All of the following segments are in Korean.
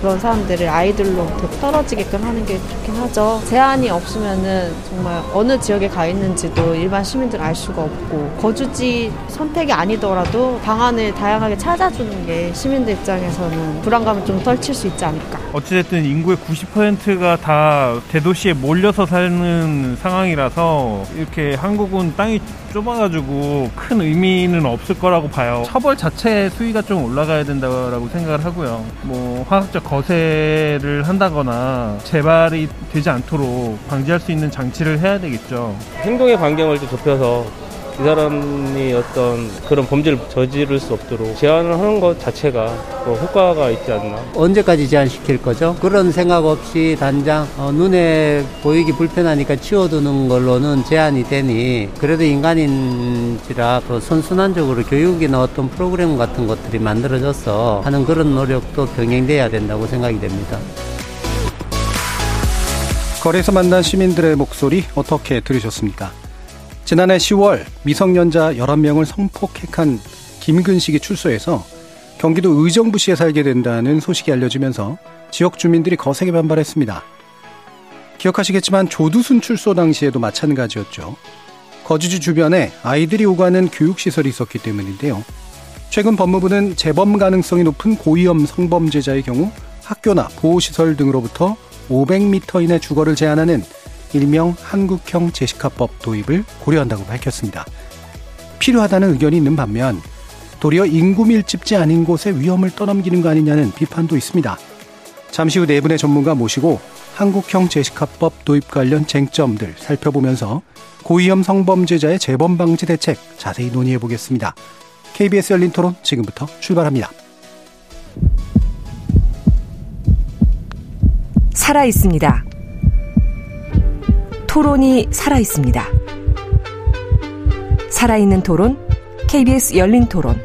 그런 사람들을 아이들로 떨어지게끔 하는 게 좋긴 하죠. 제한이 없으면은 정말 어느 지역에 가 있는지도 일반 시민들 알 수가 없고 거주지 선택이 아니더라도 방안을 다양하게 찾아주는 게 시민들 입장에서는 불안감을 좀 떨칠 수 있지 않을까. 어찌됐든 인구의 90%가 다 대도시에 몰려서 사는 상황이라서 이렇게 한국은 땅이 좁아가지고 큰 의미는 없을 거라고 봐요. 처벌 자체 수위가 좀 올라가야 된다고 생각을 하고요. 뭐 화학적 거세를 한다거나 재발이 되지 않도록 방지할 수 있는 장치를 해야 되겠죠. 행동의 반경을 좀 좁혀서 이 사람이 어떤 그런 범죄를 저지를 수 없도록 제한을 하는 것 자체가 뭐 효과가 있지 않나. 언제까지 제한시킬 거죠? 그런 생각 없이 단장 어, 눈에 보이기 불편하니까 치워두는 걸로는 제한이 되니 그래도 인간인지라 그 선순환적으로 교육이나 어떤 프로그램 같은 것들이 만들어져서 하는 그런 노력도 병행돼야 된다고 생각이 됩니다. 거리에서 만난 시민들의 목소리 어떻게 들으셨습니까? 지난해 10월 미성년자 11명을 성폭행한 김근식이 출소해서 경기도 의정부시에 살게 된다는 소식이 알려지면서 지역 주민들이 거세게 반발했습니다. 기억하시겠지만 조두순 출소 당시에도 마찬가지였죠. 거주지 주변에 아이들이 오가는 교육시설이 있었기 때문인데요. 최근 법무부는 재범 가능성이 높은 고위험 성범죄자의 경우 학교나 보호시설 등으로부터 500m 이내 주거를 제한하는 일명 한국형 제시카법 도입을 고려한다고 밝혔습니다. 필요하다는 의견이 있는 반면 도리어 인구 밀집지 아닌 곳에 위험을 떠넘기는 거 아니냐는 비판도 있습니다. 잠시 후 네 분의 전문가 모시고 한국형 제시카법 도입 관련 쟁점들 살펴보면서 고위험 성범죄자의 재범 방지 대책 자세히 논의해 보겠습니다. KBS 열린 토론 지금부터 출발합니다. 살아 있습니다. 토론이 살아있습니다. 살아있는 토론, KBS 열린 토론.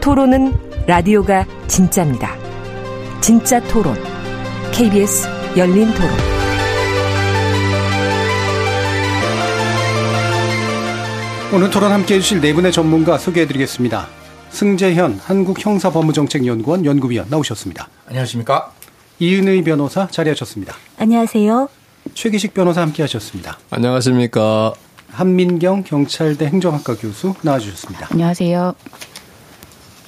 토론은 라디오가 진짜입니다. 진짜 토론, KBS 열린 토론. 오늘 토론 함께 해주실 네 분의 전문가 소개해드리겠습니다. 승재현 한국형사법무정책연구원 연구위원 나오셨습니다. 안녕하십니까? 이은의 변호사 자리하셨습니다. 안녕하세요. 최기식 변호사 함께 하셨습니다. 안녕하십니까. 한민경 경찰대 행정학과 교수 나와주셨습니다. 안녕하세요.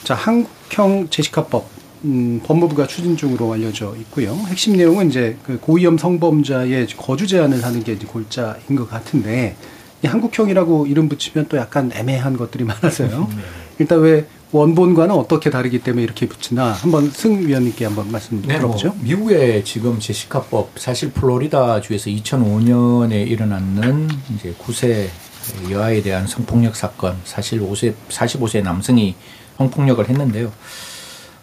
자, 한국형 제시카법 음, 법무부가 추진 중으로 알려져 있고요. 핵심 내용은 이제 그 고위험 성범자의 거주 제한을 하는 게 이제 골자인 것 같은데 이 한국형이라고 이름 붙이면 또 약간 애매한 것들이 많아서요. 네. 일단 왜 원본과는 어떻게 다르기 때문에 이렇게 붙이나 한번 승 위원님께 한번 말씀 네, 들어보죠. 뭐 미국의 지금 제시카법 사실 플로리다 주에서 2005년에 일어났는 이제 9세 여아에 대한 성폭력 사건 사실 5세 45세 남성이 성폭력을 했는데요.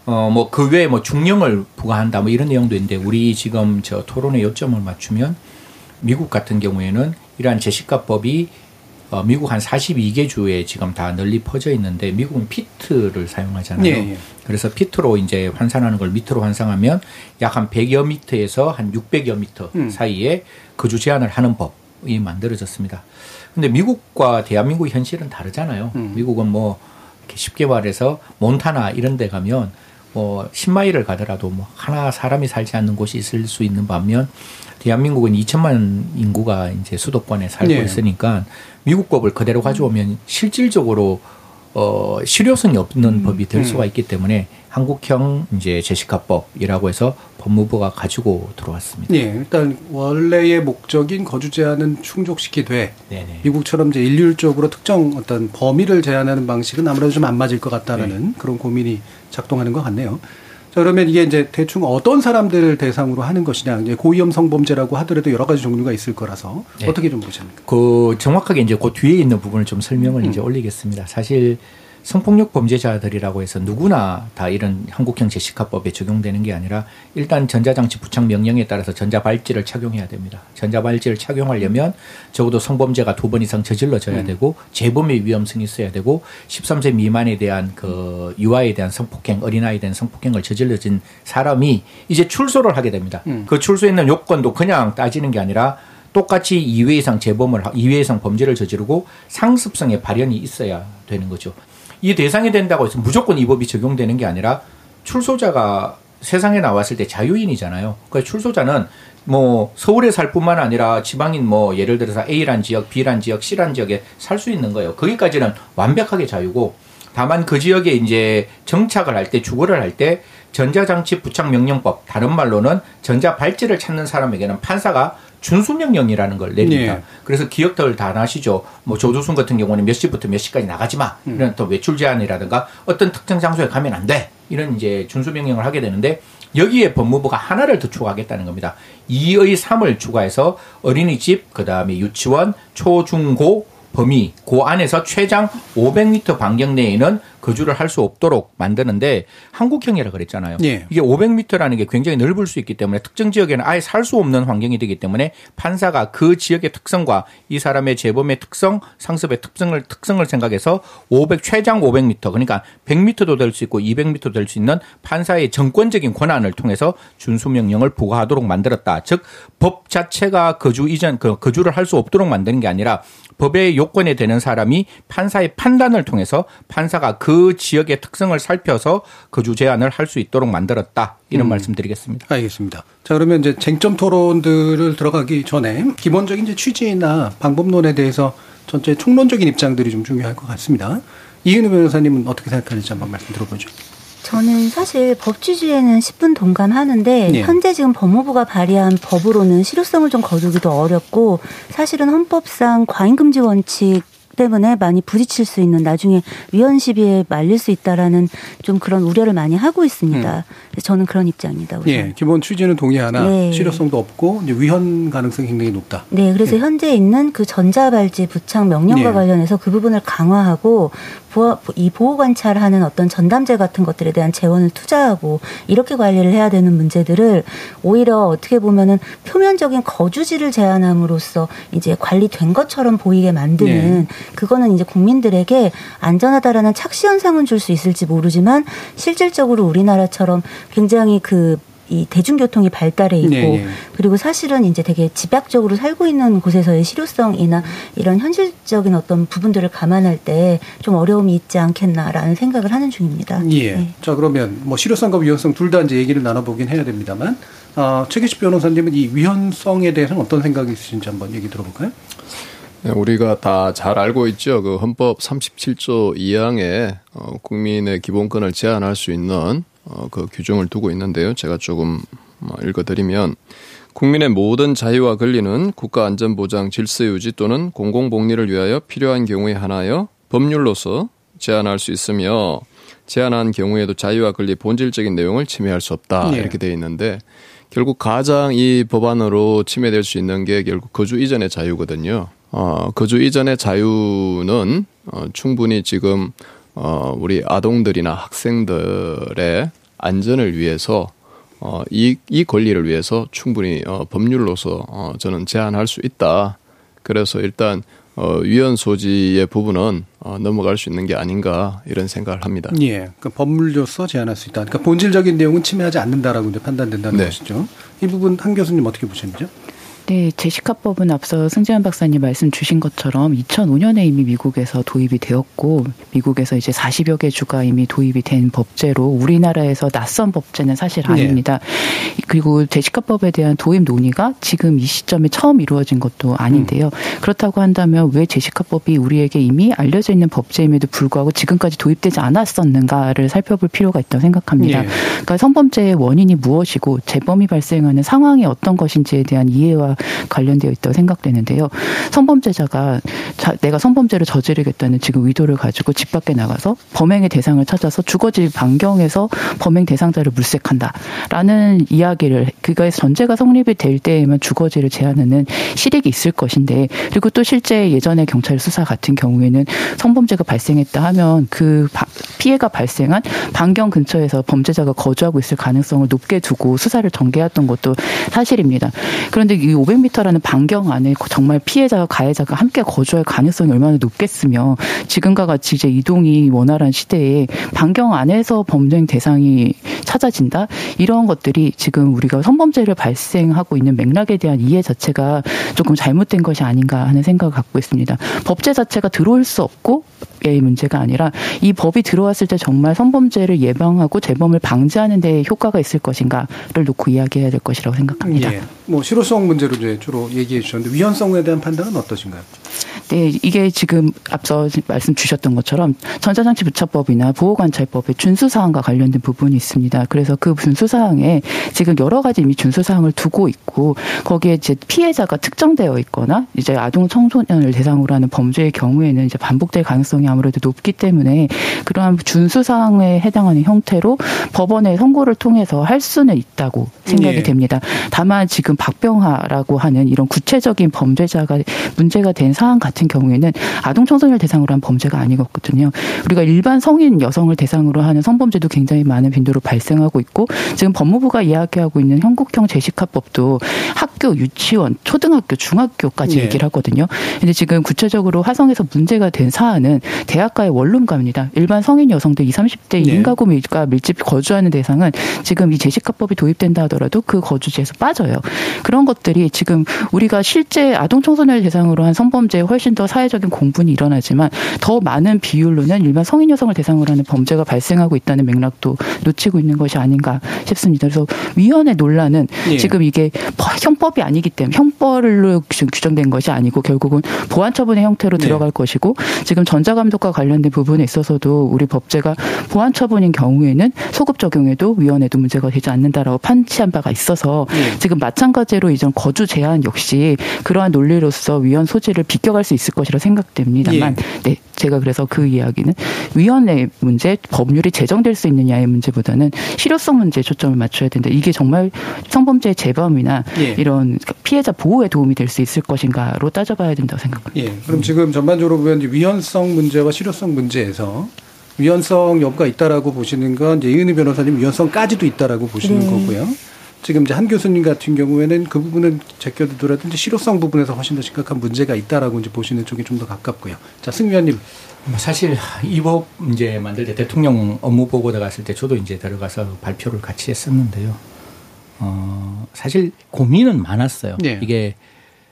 어 뭐 그 외에 뭐 중령을 부과한다 뭐 이런 내용도 있는데 우리 지금 저 토론의 요점을 맞추면 미국 같은 경우에는 이러한 제시카법이 어, 미국 한 42개 주에 지금 다 널리 퍼져 있는데 미국은 피트를 사용하잖아요. 예, 예. 그래서 피트로 이제 환산하는 걸 미터로 환산하면 약 한 100여 미터에서 한 600여 미터 음. 사이에 거주 제한을 하는 법이 만들어졌습니다. 근데 미국과 대한민국 현실은 다르잖아요. 음. 미국은 뭐 이렇게 쉽게 말해서 몬타나 이런 데 가면 뭐 10마일을 가더라도 뭐 하나 사람이 살지 않는 곳이 있을 수 있는 반면 대한민국은 2천만 인구가 이제 수도권에 살고 네. 있으니까 미국 법을 그대로 가져오면 실질적으로 어 실효성이 없는 음, 법이 될 음. 수가 있기 때문에 한국형 이제 제시카법이라고 해서 법무부가 가지고 들어왔습니다. 예, 일단 원래의 목적인 거주 제한은 충족시키되 네네. 미국처럼 이제 일률적으로 특정 어떤 범위를 제한하는 방식은 아무래도 좀 안 맞을 것 같다라는 네. 그런 고민이 작동하는 것 같네요. 자, 그러면 이게 이제 대충 어떤 사람들을 대상으로 하는 것이냐. 이제 고위험 성범죄라고 하더라도 여러 가지 종류가 있을 거라서 어떻게 좀 보십니까? 그 정확하게 이제 그 뒤에 있는 부분을 좀 설명을 음. 이제 올리겠습니다. 사실 성폭력 범죄자들이라고 해서 누구나 다 이런 한국형 제시카법에 적용되는 게 아니라 일단 전자장치 부착 명령에 따라서 전자발찌를 착용해야 됩니다. 전자발찌를 착용하려면 적어도 성범죄가 두 번 이상 저질러져야 음. 되고 재범의 위험성이 있어야 되고 13세 미만에 대한 그 유아에 대한 성폭행, 어린아이에 대한 성폭행을 저질러진 사람이 이제 출소를 하게 됩니다. 음. 그 출소에 있는 요건도 그냥 따지는 게 아니라 똑같이 2회 이상 재범을 2회 이상 범죄를 저지르고 상습성의 발현이 있어야 되는 거죠. 이 대상이 된다고 해서 무조건 이 법이 적용되는 게 아니라 출소자가 세상에 나왔을 때 자유인이잖아요. 그러니까 출소자는 뭐 서울에 살 뿐만 아니라 지방인 뭐 예를 들어서 A란 지역, B란 지역, C란 지역에 살 수 있는 거예요. 거기까지는 완벽하게 자유고 다만 그 지역에 이제 정착을 할 때 주거를 할 때 전자장치 부착 명령법 다른 말로는 전자 발찌를 찾는 사람에게는 판사가 준수명령이라는 걸 냅니다. 네. 그래서 기억들 다 나시죠. 뭐 조두순 같은 경우는 몇 시부터 몇 시까지 나가지 마. 음. 이런 또 외출 제한이라든가 어떤 특정 장소에 가면 안 돼. 이런 이제 준수명령을 하게 되는데 여기에 법무부가 하나를 더 추가하겠다는 겁니다. 2의 3을 추가해서 어린이집, 그 다음에 유치원, 초, 중, 고, 범위, 그 안에서 최장 500m 반경 내에는 거주를 할 수 없도록 만드는데 한국형이라 그랬잖아요. 예. 이게 500m라는 게 굉장히 넓을 수 있기 때문에 특정 지역에는 아예 살 수 없는 환경이 되기 때문에 판사가 그 지역의 특성과 이 사람의 재범의 특성, 상습의 특성을 특성을 생각해서 500 최장 500m 그러니까 100m도 될 수 있고 200m도 될 수 있는 판사의 정권적인 권한을 통해서 준수 명령을 부과하도록 만들었다. 즉 법 자체가 거주 이전 그 거주를 할 수 없도록 만드는 게 아니라 법의 요건에 되는 사람이 판사의 판단을 통해서 판사가 그 지역의 특성을 살펴서 거주 제한을 할 수 있도록 만들었다. 이런 음. 말씀드리겠습니다. 알겠습니다. 자, 그러면 이제 쟁점 토론들을 들어가기 전에 기본적인 이제 취지나 방법론에 대해서 전체 총론적인 입장들이 좀 중요할 것 같습니다. 이은우 변호사님은 어떻게 생각하는지 한번 말씀 들어보죠. 저는 사실 법 취지에는 10분 동감하는데 네. 현재 지금 법무부가 발의한 법으로는 실효성을 좀 거두기도 어렵고 사실은 헌법상 과잉금지 원칙 때문에 많이 부딪힐 수 있는 나중에 위헌 시비에 말릴 수 있다라는 좀 그런 우려를 많이 하고 있습니다. 음. 저는 그런 입장입니다. 우선. 예, 기본 취지는 동의하나 네. 실효성도 없고 위헌 가능성이 굉장히 높다. 네, 그래서 예. 현재 있는 그 전자발찌 부착 명령과 예. 관련해서 그 부분을 강화하고 이 보호 관찰하는 어떤 전담제 같은 것들에 대한 재원을 투자하고 이렇게 관리를 해야 되는 문제들을 오히려 어떻게 보면은 표면적인 거주지를 제한함으로써 이제 관리된 것처럼 보이게 만드는 네. 그거는 이제 국민들에게 안전하다라는 착시 현상은 줄 수 있을지 모르지만 실질적으로 우리나라처럼 굉장히 그 이 대중교통이 발달해 있고 네, 네. 그리고 사실은 이제 되게 집약적으로 살고 있는 곳에서의 실효성이나 이런 현실적인 어떤 부분들을 감안할 때 좀 어려움이 있지 않겠나라는 생각을 하는 중입니다. 예. 네. 자 그러면 뭐 실효성과 위헌성 둘 다 이제 얘기를 나눠보긴 해야 됩니다만 어, 최기식 변호사님은 이 위헌성에 대해서는 어떤 생각이 있으신지 한번 얘기 들어볼까요? 네, 우리가 다 잘 알고 있죠. 그 헌법 37조 2항에 어, 국민의 기본권을 제한할 수 있는 어, 그 규정을 두고 있는데요. 제가 조금 뭐 읽어드리면 국민의 모든 자유와 권리는 국가안전보장 질서유지 또는 공공복리를 위하여 필요한 경우에 하나여 법률로서 제한할 수 있으며 제한한 경우에도 자유와 권리 본질적인 내용을 침해할 수 없다 네. 이렇게 되어 있는데 결국 가장 이 법안으로 침해될 수 있는 게 결국 거주 이전의 자유거든요. 어, 거주 이전의 자유는 어, 충분히 지금 어, 우리 아동들이나 학생들의 안전을 위해서 어, 이, 이 권리를 위해서 충분히 어, 법률로서 어, 저는 제한할 수 있다. 그래서 일단 어, 위헌 소지의 부분은 어, 넘어갈 수 있는 게 아닌가 이런 생각을 합니다. 예, 그 법률로서 제한할 수 있다. 그러니까 본질적인 내용은 침해하지 않는다라고 이제 판단된다는 네. 것이죠. 이 부분 한 교수님 어떻게 보셨죠? 네, 제시카법은 앞서 승재현 박사님 말씀 주신 것처럼 2005년에 이미 미국에서 도입이 되었고 미국에서 이제 40여 개 주가 이미 도입이 된 법제로 우리나라에서 낯선 법제는 사실 네. 아닙니다. 네. 그리고 제시카법에 대한 도입 논의가 지금 이 시점에 처음 이루어진 것도 아닌데요. 음. 그렇다고 한다면 왜 제시카법이 우리에게 이미 알려져 있는 법제임에도 불구하고 지금까지 도입되지 않았었는가를 살펴볼 필요가 있다고 생각합니다. 네. 그러니까 성범죄의 원인이 무엇이고 재범이 발생하는 상황이 어떤 것인지에 대한 이해와 관련되어 있다고 생각되는데요. 성범죄자가 자, 내가 성범죄를 저지르겠다는 지금 의도를 가지고 집 밖에 나가서 범행의 대상을 찾아서 주거지 반경에서 범행 대상자를 물색한다라는 이야기를 그거의 전제가 성립이 될 때에만 주거지를 제한하는 실익이 있을 것인데 그리고 또 실제 예전에 경찰 수사 같은 경우에는 성범죄가 발생했다 하면 그 피해가 발생한 반경 근처에서 범죄자가 거주하고 있을 가능성을 높게 두고 수사를 전개했던 것도 사실입니다. 그런데 이 500m라는 반경 안에 정말 피해자와 가해자가 함께 거주할 가능성이 얼마나 높겠으며 지금과 같이 이제 이동이 원활한 시대에 반경 안에서 범죄 대상이 찾아진다 이런 것들이 지금 우리가 성범죄를 발생하고 있는 맥락에 대한 이해 자체가 조금 잘못된 것이 아닌가 하는 생각을 갖고 있습니다. 법제 자체가 들어올 수 없고 의 문제가 아니라 이 법이 들어왔을 때 정말 성범죄를 예방하고 재범을 방지하는 데 효과가 있을 것인가를 놓고 이야기해야 될 것이라고 생각합니다. 예. 뭐 실효성 문제로 이제 주로 얘기해 주셨는데 위헌성에 대한 판단은 어떠신가요? 네, 이게 지금 앞서 말씀 주셨던 것처럼 전자장치 부착법이나 보호관찰법의 준수사항과 관련된 부분이 있습니다. 그래서 그 준수사항에 지금 여러 가지 이미 준수사항을 두고 있고 거기에 이제 피해자가 특정되어 있거나 이제 아동 청소년을 대상으로 하는 범죄의 경우에는 이제 반복될 가능성이 아무래도 높기 때문에 그러한 준수사항에 해당하는 형태로 법원의 선고를 통해서 할 수는 있다고 생각이 예. 됩니다. 다만 지금 박병하라고 하는 이런 구체적인 범죄자가 문제가 된 사안 같은 경우에는 아동 청소년 대상으로 한 범죄가 아니거든요. 우리가 일반 성인 여성을 대상으로 하는 성범죄도 굉장히 많은 빈도로 발생하고 있고 지금 법무부가 이야기하고 있는 형국형 재식합법도 학 교, 유치원, 초등학교, 중학교까지 네. 얘기를 하거든요. 근데 지금 구체적으로 화성에서 문제가 된 사안은 대학가의 원룸가입니다. 일반 성인 여성들 20, 30대 네. 인가구가 밀집 거주하는 대상은 지금 이 재식합법이 도입된다 하더라도 그 거주지에서 빠져요. 그런 것들이 지금 우리가 실제 아동 청소년 대상으로 한 성범죄에 훨씬 더 사회적인 공분이 일어나지만 더 많은 비율로는 일반 성인 여성을 대상으로 하는 범죄가 발생하고 있다는 맥락도 놓치고 있는 것이 아닌가 싶습니다. 그래서 위헌의 논란은 예. 지금 이게 형법 이 아니기 때문에 형벌로 규정된 것이 아니고 결국은 보안 처분의 형태로 네. 들어갈 것이고 지금 전자감독과 관련된 부분에 있어서도 우리 법제가 보안 처분인 경우에는 소급 적용에도 위헌에도 문제가 되지 않는다라고 판치한 바가 있어서 네. 지금 마찬가지로 이전 거주 제한 역시 그러한 논리로서 위헌 소지를 비껴갈 수 있을 것이라 생각됩니다만 예. 네 제가 그래서 그 이야기는 위헌의 문제 법률이 제정될 수 있느냐의 문제보다는 실효성 문제에 초점을 맞춰야 된다. 이게 정말 성범죄 재범이나 예. 이런 피해자 보호에 도움이 될 수 있을 것인가로 따져봐야 된다고 생각합니다. 예. 그럼 지금 전반적으로 보면 위헌성 문제와 실효성 문제에서 위헌성 여부가 있다라고 보시는 건 이제 이은희 변호사님 위헌성까지도 있다라고 보시는 네. 거고요. 지금 이제 한 교수님 같은 경우에는 그 부분은 제껴두더라도 이제 실효성 부분에서 훨씬 더 심각한 문제가 있다라고 이제 보시는 쪽이 좀 더 가깝고요. 자, 승 위원님. 뭐 사실 이 법 이제 만들 때 대통령 업무 보고 나갔을 때 저도 이제 들어가서 발표를 같이 했었는데요. 어, 사실 고민은 많았어요. 네. 이게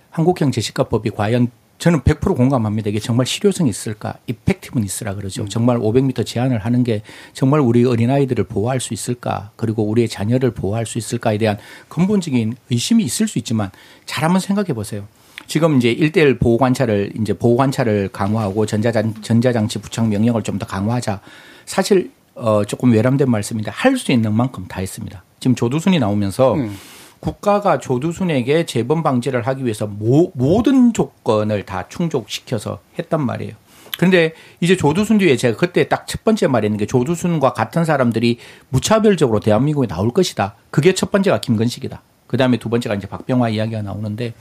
한국형 제시가법이 과연 저는 100% 공감합니다. 이게 정말 실효성이 있을까? 이펙티브는 있으라 그러죠. 음. 정말 500m 제한을 하는 게 정말 우리 어린아이들을 보호할 수 있을까? 그리고 우리의 자녀를 보호할 수 있을까에 대한 근본적인 의심이 있을 수 있지만 잘 한번 생각해 보세요. 지금 이제 일대일 보호 관찰을 이제 보호 관찰을 강화하고 전자장 전자장치 부착 명령을 좀 더 강화하자. 사실 어 조금 외람된 말씀인데 할 수 있는 만큼 다 했습니다. 지금 조두순이 나오면서 음. 국가가 조두순에게 재범 방지를 하기 위해서 모, 모든 조건을 다 충족시켜서 했단 말이에요. 그런데 이제 조두순 뒤에 제가 그때 딱 첫 번째 말했는 게 조두순과 같은 사람들이 무차별적으로 대한민국에 나올 것이다. 그게 첫 번째가 김건식이다. 그 다음에 두 번째가 이제 박병화 이야기가 나오는데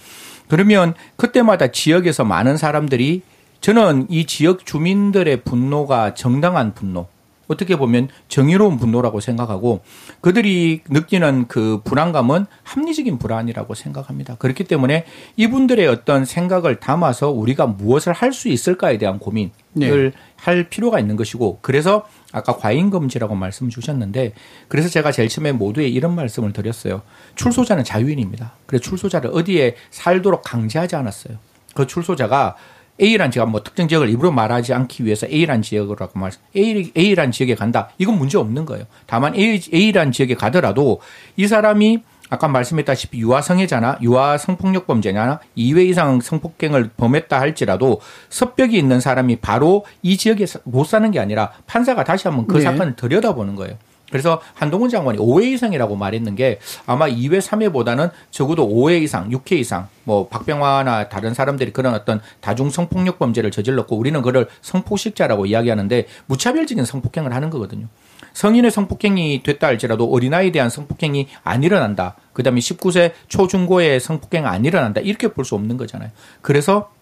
그러면 그때마다 지역에서 많은 사람들이 저는 이 지역 주민들의 분노가 정당한 분노, 어떻게 보면 정의로운 분노라고 생각하고 그들이 느끼는 그 불안감은 합리적인 불안이라고 생각합니다. 그렇기 때문에 이분들의 어떤 생각을 담아서 우리가 무엇을 할 수 있을까에 대한 고민을 네. 할 필요가 있는 것이고 그래서 아까 과잉 금지라고 말씀 주셨는데 그래서 제가 제일 처음에 모두에 이런 말씀을 드렸어요. 출소자는 자유인입니다. 그래서 출소자를 어디에 살도록 강제하지 않았어요. 그 출소자가 A란 지역, 뭐 특정 지역을 일부러 말하지 않기 위해서 A란 지역으로라고 말, A, A란 지역에 간다. 이건 문제 없는 거예요. 다만 A, A란 지역에 가더라도 이 사람이 아까 말씀했다시피 유아 성애자나 유아 성폭력 범죄나 2회 이상 성폭행을 범했다 할지라도 섭벽이 있는 사람이 바로 이 지역에 못 사는 게 아니라 판사가 다시 한번 그 네. 사건을 들여다보는 거예요. 그래서 한동훈 장관이 5회 이상이라고 말했는 게 아마 2회, 3회보다는 적어도 5회 이상, 6회 이상 뭐 박병화나 다른 사람들이 그런 어떤 다중 성폭력 범죄를 저질렀고 우리는 그를 성폭식자라고 이야기하는데 무차별적인 성폭행을 하는 거거든요. 성인의 성폭행이 됐다 할지라도 어린아이에 대한 성폭행이 안 일어난다. 그 다음에 19세 초중고의 성폭행 안 일어난다. 이렇게 볼 수 없는 거잖아요. 그래서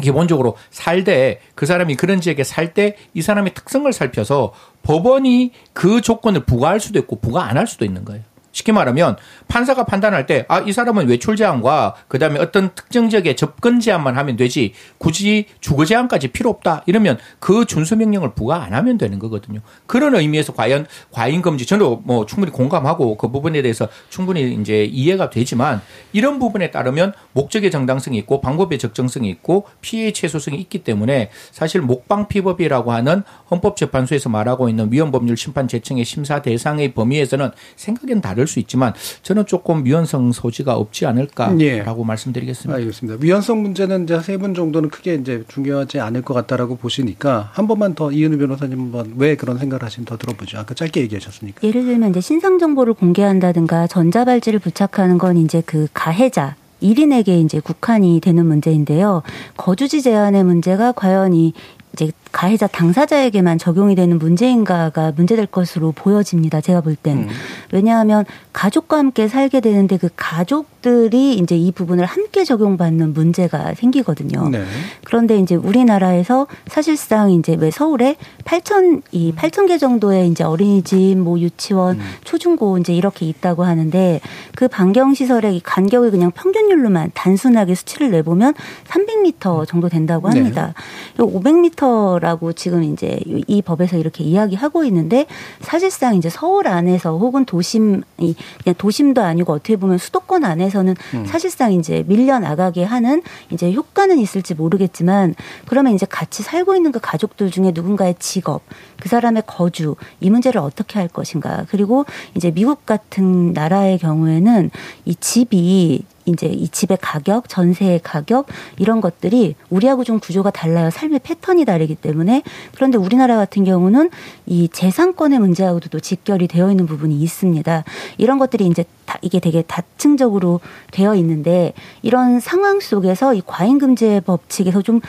기본적으로 살 때 그 사람이 그런 지역에 살 때 이 사람의 특성을 살펴서 법원이 그 조건을 부과할 수도 있고 부과 안 할 수도 있는 거예요. 쉽게 말하면 판사가 판단할 때 아 이 사람은 외출 제한과 그다음에 어떤 특정 지역에 접근 제한만 하면 되지 굳이 주거 제한까지 필요 없다 이러면 그 준수 명령을 부과 안 하면 되는 거거든요. 그런 의미에서 과연 과잉 금지 저도 뭐 충분히 공감하고 그 부분에 대해서 충분히 이제 이해가 되지만 이런 부분에 따르면 목적의 정당성이 있고 방법의 적정성이 있고 피해 최소성이 있기 때문에 사실 목방 피법이라고 하는 헌법재판소에서 말하고 있는 위헌법률 심판 재청의 심사 대상의 범위에서는 생각엔 다를 수 있지만 저는 조금 위헌성 소지가 없지 않을까라고 예. 말씀드리겠습니다. 알겠습니다. 위헌성 문제는 이제 세 분 정도는 크게 이제 중요하지 않을 것 같다라고 보시니까 한 번만 더 이은우 변호사님 한번 왜 그런 생각을 하시면 더 들어보죠. 아까 짧게 얘기하셨으니까. 예를 들면 이제 신상 정보를 공개한다든가 전자발찌를 부착하는 건 이제 그 가해자 1인에게 이제 국한이 되는 문제인데요. 거주지 제한의 문제가 과연 이 이제 가해자 당사자에게만 적용이 되는 문제인가가 문제될 것으로 보여집니다. 제가 볼 땐. 음. 왜냐하면 가족과 함께 살게 되는데 그 가족들이 이제 이 부분을 함께 적용받는 문제가 생기거든요. 네. 그런데 이제 우리나라에서 사실상 이제 왜 서울에 8천 이 8천 개 정도의 이제 어린이집, 뭐 유치원, 음. 초중고 이제 이렇게 있다고 하는데 그 반경 시설의 간격을 그냥 평균율로만 단순하게 수치를 내보면 300m 정도 된다고 합니다. 네. 500m 라고 지금 이제 이 법에서 이렇게 이야기하고 있는데 사실상 이제 서울 안에서 혹은 도심이 그냥 도심도 아니고 어떻게 보면 수도권 안에서는 음. 사실상 이제 밀려 나가게 하는 이제 효과는 있을지 모르겠지만 그러면 이제 같이 살고 있는 그 가족들 중에 누군가의 직업, 그 사람의 거주 이 문제를 어떻게 할 것인가. 그리고 이제 미국 같은 나라의 경우에는 이 집이 이제 이 집의 가격, 전세의 가격 이런 것들이 우리하고 좀 구조가 달라요. 삶의 패턴이 다르기 때문에 그런데 우리나라 같은 경우는 이 재산권의 문제하고도 또 직결이 되어 있는 부분이 있습니다. 이런 것들이 이제 다 이게 되게 다층적으로 되어 있는데 이런 상황 속에서 이 과잉금지 법칙에서 좀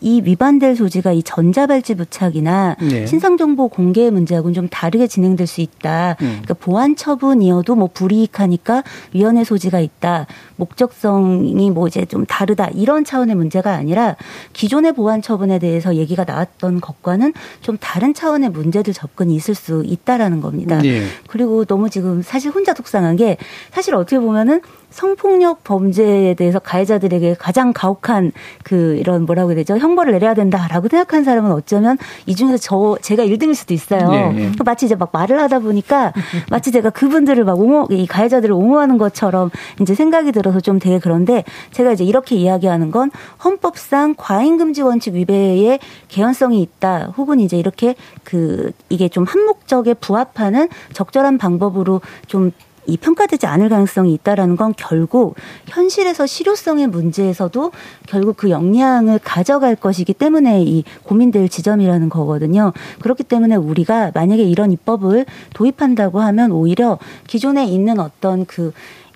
이 위반될 소지가 이 전자발찌 부착이나 네. 신상정보 공개 문제하고는 좀 다르게 진행될 수 있다. 음. 그러니까 보안 처분이어도 뭐 불이익하니까 위헌의 소지가 있다. 목적성이 뭐 이제 좀 다르다 이런 차원의 문제가 아니라 기존의 보안 처분에 대해서 얘기가 나왔던 것과는 좀 다른 차원의 문제들 접근이 있을 수 있다라는 겁니다. 네. 그리고 너무 지금 사실 혼자 속상한 게 사실 어떻게 보면은 성폭력 범죄에 대해서 가해자들에게 가장 가혹한 그 이런 뭐라고 해야 되죠 형벌을 내려야 된다라고 생각하는 사람은 어쩌면 이 중에서 저 제가 1등일 수도 있어요. 네, 네. 마치 이제 막 말을 하다 보니까 마치 제가 그분들을 막 옹호 이 가해자들을 옹호하는 것처럼 이제 생각이 들어서 좀 되게 그런데 제가 이제 이렇게 이야기하는 건 헌법상 과잉금지 원칙 위배의 개연성이 있다 혹은 이제 이렇게 그 이게 좀 한 목적에 부합하는 적절한 방법으로 좀 이 평가되지 않을 가능성이 있다라는 건 결국 현실에서 실효성의 문제에서도 결국 그 역량을 가져갈 것이기 때문에 이 고민될 지점이라는 거거든요. 그렇기 때문에 우리가 만약에 이런 입법을 도입한다고 하면 오히려 기존에 있는 어떤 그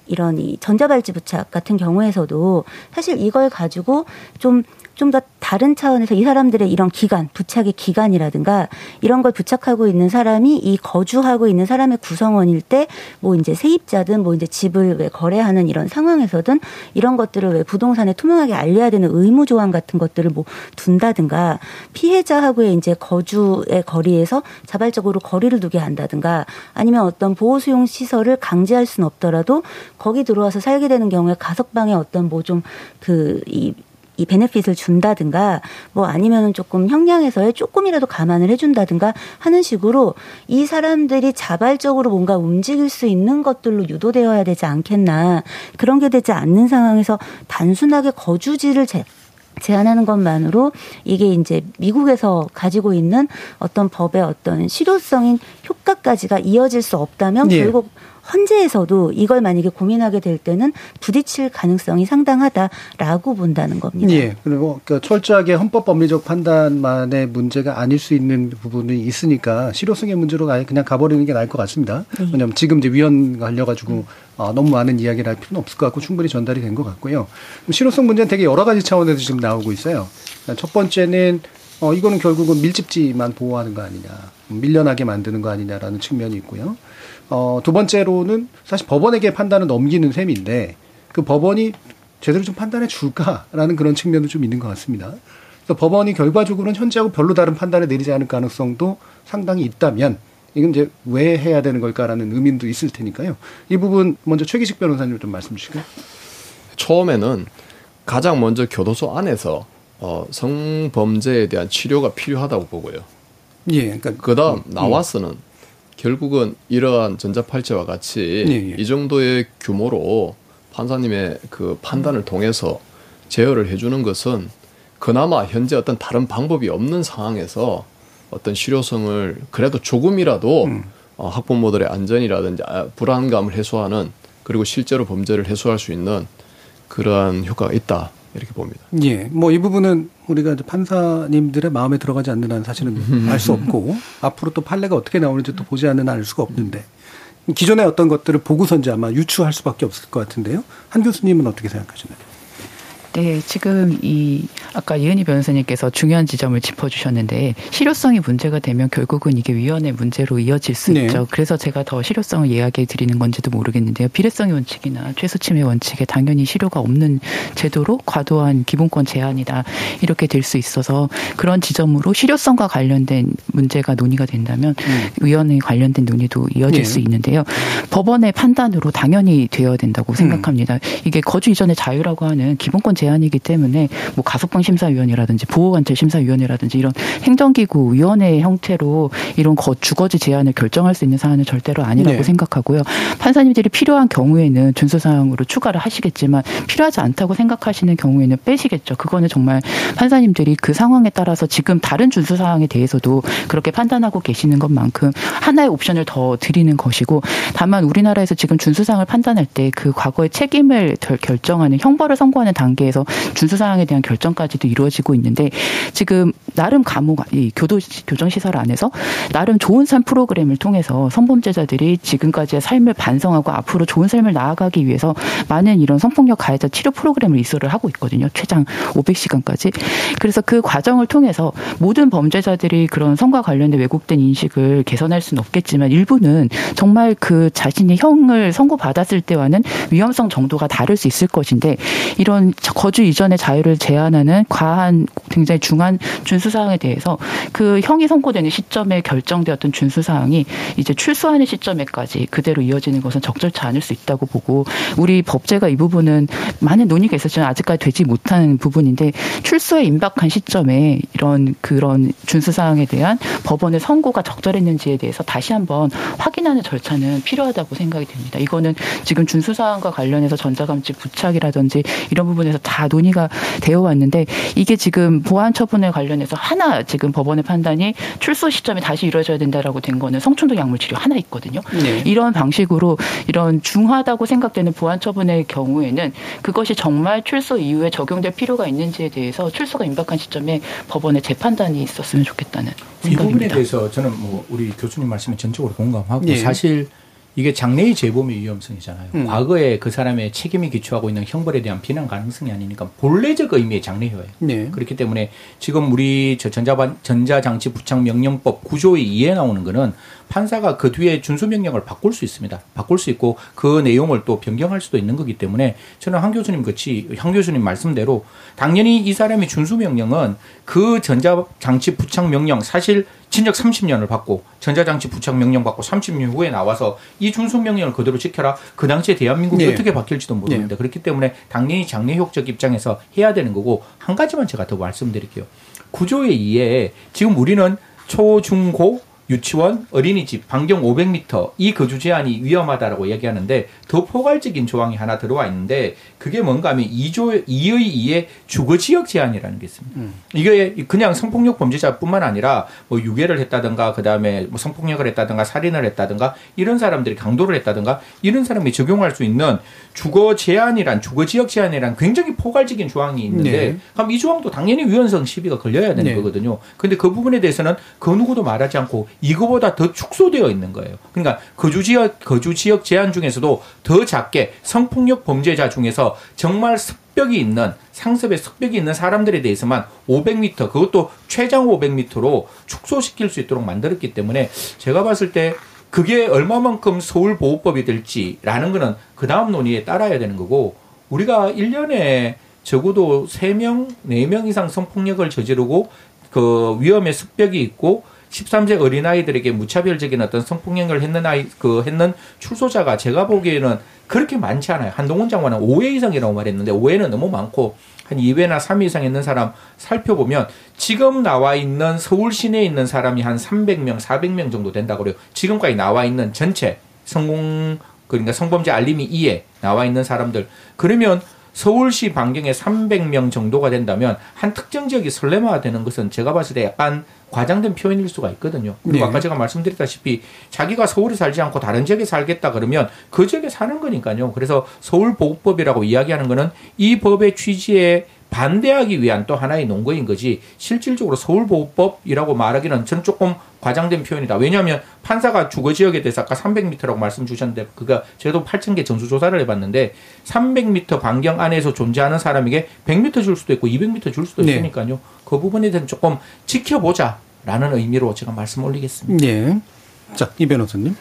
이런 이 전자발찌 부착 같은 경우에서도 사실 이걸 가지고 좀 좀 더 다른 차원에서 이 사람들의 이런 기간, 부착의 기간이라든가 이런 걸 부착하고 있는 사람이 이 거주하고 있는 사람의 구성원일 때 뭐 이제 세입자든 뭐 이제 집을 왜 거래하는 이런 상황에서든 이런 것들을 왜 부동산에 투명하게 알려야 되는 의무 조항 같은 것들을 뭐 둔다든가 피해자하고의 이제 거주의 거리에서 자발적으로 거리를 두게 한다든가 아니면 어떤 보호 수용 시설을 강제할 수는 없더라도 거기 들어와서 살게 되는 경우에 가석방의 어떤 뭐 좀 그 이 이 베네핏을 준다든가 뭐 아니면은 조금 형량에서의 조금이라도 감안을 해준다든가 하는 식으로 이 사람들이 자발적으로 뭔가 움직일 수 있는 것들로 유도되어야 되지 않겠나 그런 게 되지 않는 상황에서 단순하게 거주지를 제, 제한하는 것만으로 이게 이제 미국에서 가지고 있는 어떤 법의 어떤 실효성인 효과까지가 이어질 수 없다면 예. 결국 헌재에서도 이걸 만약에 고민하게 될 때는 부딪힐 가능성이 상당하다라고 본다는 겁니다. 예. 그리고 그러니까 철저하게 헌법 법리적 판단만의 문제가 아닐 수 있는 부분이 있으니까 실효성의 문제로 아예 그냥 가버리는 게 나을 것 같습니다. 네. 왜냐하면 지금 이제 위원 관려가지고 음. 어, 너무 많은 이야기를 할 필요는 없을 것 같고 충분히 전달이 된 것 같고요. 실효성 문제는 되게 여러 가지 차원에서 지금 나오고 있어요. 첫 번째는 어, 이거는 결국은 밀집지만 보호하는 거 아니냐, 밀려나게 만드는 거 아니냐라는 측면이 있고요. 어, 두 번째로는 사실 법원에게 판단을 넘기는 셈인데 그 법원이 제대로 좀 판단해 줄까라는 그런 측면도 좀 있는 것 같습니다. 그래서 법원이 결과적으로는 현재하고 별로 다른 판단을 내리지 않을 가능성도 상당히 있다면 이건 이제 왜 해야 되는 걸까라는 의문도 있을 테니까요. 이 부분 먼저 최기식 변호사님 좀 말씀 주시고요. 처음에는 가장 먼저 교도소 안에서 어, 성범죄에 대한 치료가 필요하다고 보고요. 예, 그러니까 그다음 음, 나와서는 음. 결국은 이러한 전자팔찌와 같이 예, 예. 이 정도의 규모로 판사님의 그 판단을 통해서 제어를 해주는 것은 그나마 현재 어떤 다른 방법이 없는 상황에서 어떤 실효성을 그래도 조금이라도 음. 어, 학부모들의 안전이라든지 아, 불안감을 해소하는 그리고 실제로 범죄를 해소할 수 있는 그러한 효과가 있다 이렇게 봅니다. 예, 뭐 이 부분은 우리가 판사님들의 마음에 들어가지 않는 한 사실은 알 수 없고 앞으로 또 판례가 어떻게 나오는지 또 보지 않는 한 알 수가 없는데 기존의 어떤 것들을 보고선지 아마 유추할 수밖에 없을 것 같은데요. 한 교수님은 어떻게 생각하시나요? 네, 지금 이 아까 이은희 변호사님께서 중요한 지점을 짚어주셨는데 실효성이 문제가 되면 결국은 이게 위원회 문제로 이어질 수 네. 있죠. 그래서 제가 더 실효성을 이야기해 드리는 건지도 모르겠는데요. 비례성의 원칙이나 최소 침해 원칙에 당연히 실효가 없는 제도로 과도한 기본권 제한이다 이렇게 될 수 있어서 그런 지점으로 실효성과 관련된 문제가 논의가 된다면 음. 위원회 관련된 논의도 이어질 네. 수 있는데요. 법원의 판단으로 당연히 되어야 된다고 음. 생각합니다. 이게 거주 이전의 자유라고 하는 기본권 제 한이기 때문에 뭐 가석방 심사위원이라든지 보호관찰 심사위원이라든지 이런 행정기구 위원회 형태로 이런 거 주거지 제한을 결정할 수 있는 사안은 절대로 아니라고 네. 생각하고요. 판사님들이 필요한 경우에는 준수 사항으로 추가를 하시겠지만 필요하지 않다고 생각하시는 경우에는 빼시겠죠. 그거는 정말 판사님들이 그 상황에 따라서 지금 다른 준수 사항에 대해서도 그렇게 판단하고 계시는 것만큼 하나의 옵션을 더 드리는 것이고 다만 우리나라에서 지금 준수 사항을 판단할 때 그 과거의 책임을 결정하는 형벌을 선고하는 단계에 서 대해서 준수 사항에 대한 결정까지도 이루어지고 있는데 지금 나름 감옥 이 교도 교정 시설 안에서 나름 좋은 삶 프로그램을 통해서 성범죄자들이 지금까지의 삶을 반성하고 앞으로 좋은 삶을 나아가기 위해서 많은 이런 성폭력 가해자 치료 프로그램을 이수를 하고 있거든요. 최장 500시간까지. 그래서 그 과정을 통해서 모든 범죄자들이 그런 성과 관련된 왜곡된 인식을 개선할 수는 없겠지만 일부는 정말 그 자신이 형을 선고받았을 때와는 위험성 정도가 다를 수 있을 것인데 이런 거주 이전의 자유를 제한하는 과한 굉장히 중한 준수 사항에 대해서 그 형이 선고되는 시점에 결정되었던 준수 사항이 이제 출소하는 시점에까지 그대로 이어지는 것은 적절치 않을 수 있다고 보고 우리 법제가 이 부분은 많은 논의가 있었지만 아직까지 되지 못한 부분인데 출소에 임박한 시점에 이런 그런 준수 사항에 대한 법원의 선고가 적절했는지에 대해서 다시 한번 확인하는 절차는 필요하다고 생각이 됩니다. 이거는 지금 준수 사항과 관련해서 전자감지 부착이라든지 이런 부분에서 다다 논의가 되어 왔는데 이게 지금 보안 처분에 관련해서 하나 지금 법원의 판단이 출소 시점에 다시 이루어져야 된다라고 된 거는 성충동 약물 치료 하나 있거든요. 네. 이런 방식으로 이런 중하다고 생각되는 보안 처분의 경우에는 그것이 정말 출소 이후에 적용될 필요가 있는지에 대해서 출소가 임박한 시점에 법원의 재판단이 있었으면 좋겠다는 생각입니다. 이 부분에 대해서 저는 뭐 우리 교수님 말씀에 전적으로 공감하고 네. 사실 이게 장래의 재범의 위험성이잖아요. 음. 과거에 그 사람의 책임이 기초하고 있는 형벌에 대한 비난 가능성이 아니니까 본래적 의미의 장래효예요. 네. 그렇기 때문에 지금 우리 저 전자반 전자장치 부착 명령법 구조의 이에 나오는 거는 판사가 그 뒤에 준수 명령을 바꿀 수 있습니다. 바꿀 수 있고 그 내용을 또 변경할 수도 있는 거기 때문에 저는 한 교수님 같이 한 교수님 말씀대로 당연히 이 사람의 준수 명령은 그 전자장치 부착 명령 사실 진적 30년을 받고 전자장치 부착 명령 받고 30년 후에 나와서 이 준수 명령을 그대로 지켜라. 그 당시에 대한민국이 네. 어떻게 바뀔지도 모르는데 네. 그렇기 때문에 당연히 장래효적 입장에서 해야 되는 거고 한 가지만 제가 더 말씀드릴게요. 구조의 이해 지금 우리는 초, 중, 고 유치원, 어린이집, 반경 500m 이 거주 제한이 위험하다라고 얘기하는데 더 포괄적인 조항이 하나 들어와 있는데 그게 뭔가 하면 2조 2의 2의 주거 지역 제한이라는 게 있습니다. 음. 이게 그냥 성폭력 범죄자뿐만 아니라 뭐 유괴를 했다든가 그다음에 뭐 성폭력을 했다든가 살인을 했다든가 이런 사람들이 강도를 했다든가 이런 사람이 적용할 수 있는 주거 제한이란 주거 지역 제한이란 굉장히 포괄적인 조항이 있는데 네. 그럼 이 조항도 당연히 위헌성 시비가 걸려야 되는 네. 거거든요. 근데 그 부분에 대해서는 그 누구도 말하지 않고 이거보다 더 축소되어 있는 거예요. 그러니까 거주 지역 거주 지역 제한 중에서도 더 작게 성폭력 범죄자 중에서 정말 습벽이 있는 상습에 습벽이 있는 사람들에 대해서만 500m 그것도 최장 500m로 축소시킬 수 있도록 만들었기 때문에 제가 봤을 때 그게 얼마만큼 서울 보호법이 될지라는 거는 그 다음 논의에 따라야 되는 거고 우리가 1년에 적어도 3명, 4명 이상 성폭력을 저지르고 그 위험의 습벽이 있고 13세 어린아이들에게 무차별적인 어떤 성폭력을 했는 아이, 그, 했는 출소자가 제가 보기에는 그렇게 많지 않아요. 한동훈 장관은 5회 이상이라고 말했는데 5회는 너무 많고 한 2회나 3회 이상 있는 사람 살펴보면 지금 나와 있는 서울 시내에 있는 사람이 한 300명, 400명 정도 된다고 그래요. 지금까지 나와 있는 전체 성공 그러니까 성범죄 알림이 2에 나와 있는 사람들. 그러면 서울시 반경에 300명 정도가 된다면 한 특정 지역이 설레마되는 것은 제가 봤을 때 약간 과장된 표현일 수가 있거든요. 그리고 네. 아까 제가 말씀드렸다시피 자기가 서울에 살지 않고 다른 지역에 살겠다 그러면 그 지역에 사는 거니까요. 그래서 서울 보호법이라고 이야기하는 거는 이 법의 취지에 반대하기 위한 또 하나의 논거인 거지 실질적으로 서울보호법이라고 말하기는 저는 조금 과장된 표현이다. 왜냐하면 판사가 주거 지역에 대해서 아까 300m라고 말씀 주셨는데 그가 저도 8,000개 전수 조사를 해봤는데 300m 반경 안에서 존재하는 사람에게 100m 줄 수도 있고 200m 줄 수도 네. 있으니까요. 네. 그 부분에 대해서 조금 지켜보자 라는 의미로 제가 말씀 올리겠습니다. 네. 자, 이 변호사님.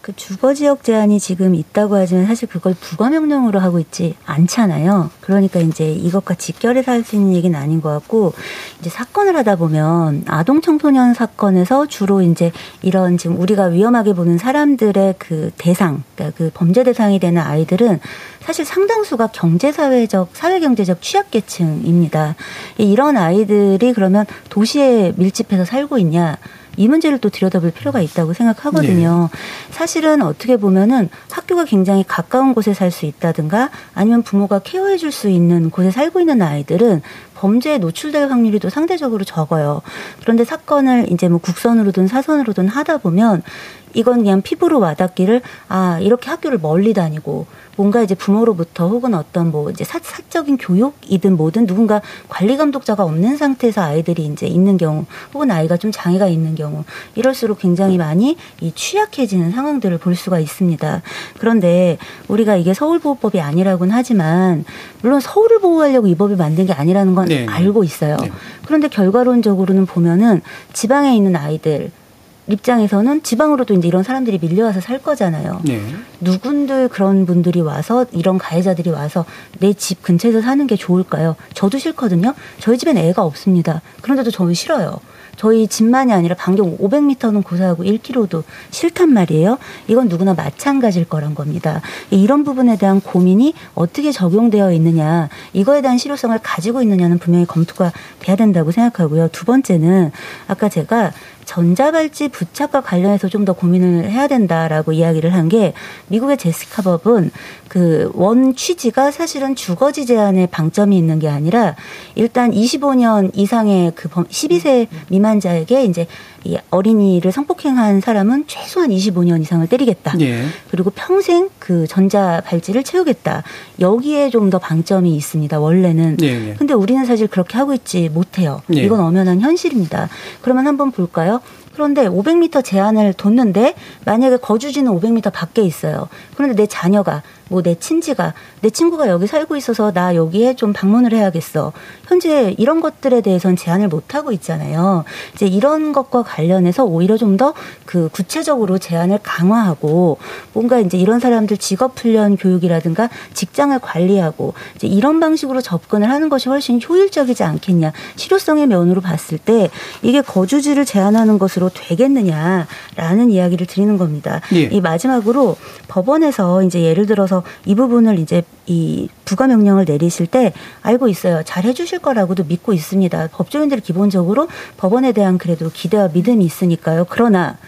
그 주거 지역 제한이 지금 있다고 하지만 사실 그걸 부과 명령으로 하고 있지 않잖아요. 그러니까 이제 이것과 직결해서 할 수 있는 얘기는 아닌 것 같고 이제 사건을 하다 보면 아동 청소년 사건에서 주로 이제 이런 지금 우리가 위험하게 보는 사람들의 그 대상, 그러니까 그 범죄 대상이 되는 아이들은 사실 상당수가 경제사회적, 사회경제적 취약계층입니다. 이런 아이들이 그러면 도시에 밀집해서 살고 있냐? 이 문제를 또 들여다볼 필요가 있다고 생각하거든요. 네. 사실은 어떻게 보면은 학교가 굉장히 가까운 곳에 살 수 있다든가 아니면 부모가 케어해 줄 수 있는 곳에 살고 있는 아이들은 범죄에 노출될 확률이 또 상대적으로 적어요. 그런데 사건을 이제 뭐 국선으로든 사선으로든 하다 보면 이건 그냥 피부로 와닿기를 아 이렇게 학교를 멀리 다니고 뭔가 이제 부모로부터 혹은 어떤 뭐 이제 사, 사적인 교육이든 뭐든 누군가 관리 감독자가 없는 상태에서 아이들이 이제 있는 경우 혹은 아이가 좀 장애가 있는 경우 이럴수록 굉장히 많이 이 취약해지는 상황들을 볼 수가 있습니다. 그런데 우리가 이게 서울보호법이 아니라고는 하지만 물론 서울을 보호하려고 이 법을 만든 게 아니라는 건 네. 알고 있어요. 네. 그런데 결과론적으로는 보면은 지방에 있는 아이들 입장에서는 지방으로 도 이제 이런 사람들이 밀려와서 살 거잖아요. 네. 누군들 그런 분들이 와서 이런 가해자들이 와서 내 집 근처에서 사는 게 좋을까요? 저도 싫거든요. 저희 집엔 애가 없습니다. 그런데도 저는 싫어요. 저희 집만이 아니라 반경 500m는 고사하고 1km도 싫단 말이에요. 이건 누구나 마찬가지일 거란 겁니다. 이런 부분에 대한 고민이 어떻게 적용되어 있느냐, 이거에 대한 실효성을 가지고 있느냐는 분명히 검토가 돼야 된다고 생각하고요. 두 번째는 아까 제가 전자발찌 부착과 관련해서 좀 더 고민을 해야 된다라고 이야기를 한 게 미국의 제시카 법은 그 원 취지가 사실은 주거지 제한에 방점이 있는 게 아니라 일단 25년 이상의 그 12세 미만자에게 이제 이 어린이를 성폭행한 사람은 최소한 25년 이상을 때리겠다. 예. 그리고 평생 그 전자 발찌를 채우겠다. 여기에 좀 더 방점이 있습니다. 원래는. 예, 예. 근데 우리는 사실 그렇게 하고 있지 못해요. 예. 이건 엄연한 현실입니다. 그러면 한번 볼까요? 그런데 500m 제한을 뒀는데 만약에 거주지는 500m 밖에 있어요. 그런데 내 자녀가 뭐 내 친지가 내 친구가 여기 살고 있어서 나 여기에 좀 방문을 해야겠어. 현재 이런 것들에 대해서는 제한을 못 하고 있잖아요. 이제 이런 것과 관련해서 오히려 좀 더 그 구체적으로 제한을 강화하고 뭔가 이제 이런 사람들 직업 훈련 교육이라든가 직장을 관리하고 이제 이런 방식으로 접근을 하는 것이 훨씬 효율적이지 않겠냐. 실효성의 면으로 봤을 때 이게 거주지를 제한하는 것으로 되겠느냐라는 이야기를 드리는 겁니다. 예. 이 마지막으로 법원에서 이제 예를 들어서 그래서 이 부분을 이제 이 부가 명령을 내리실 때 알고 있어요. 잘 해주실 거라고도 믿고 있습니다. 법조인들이 기본적으로 법원에 대한 그래도 기대와 믿음이 있으니까요. 그러나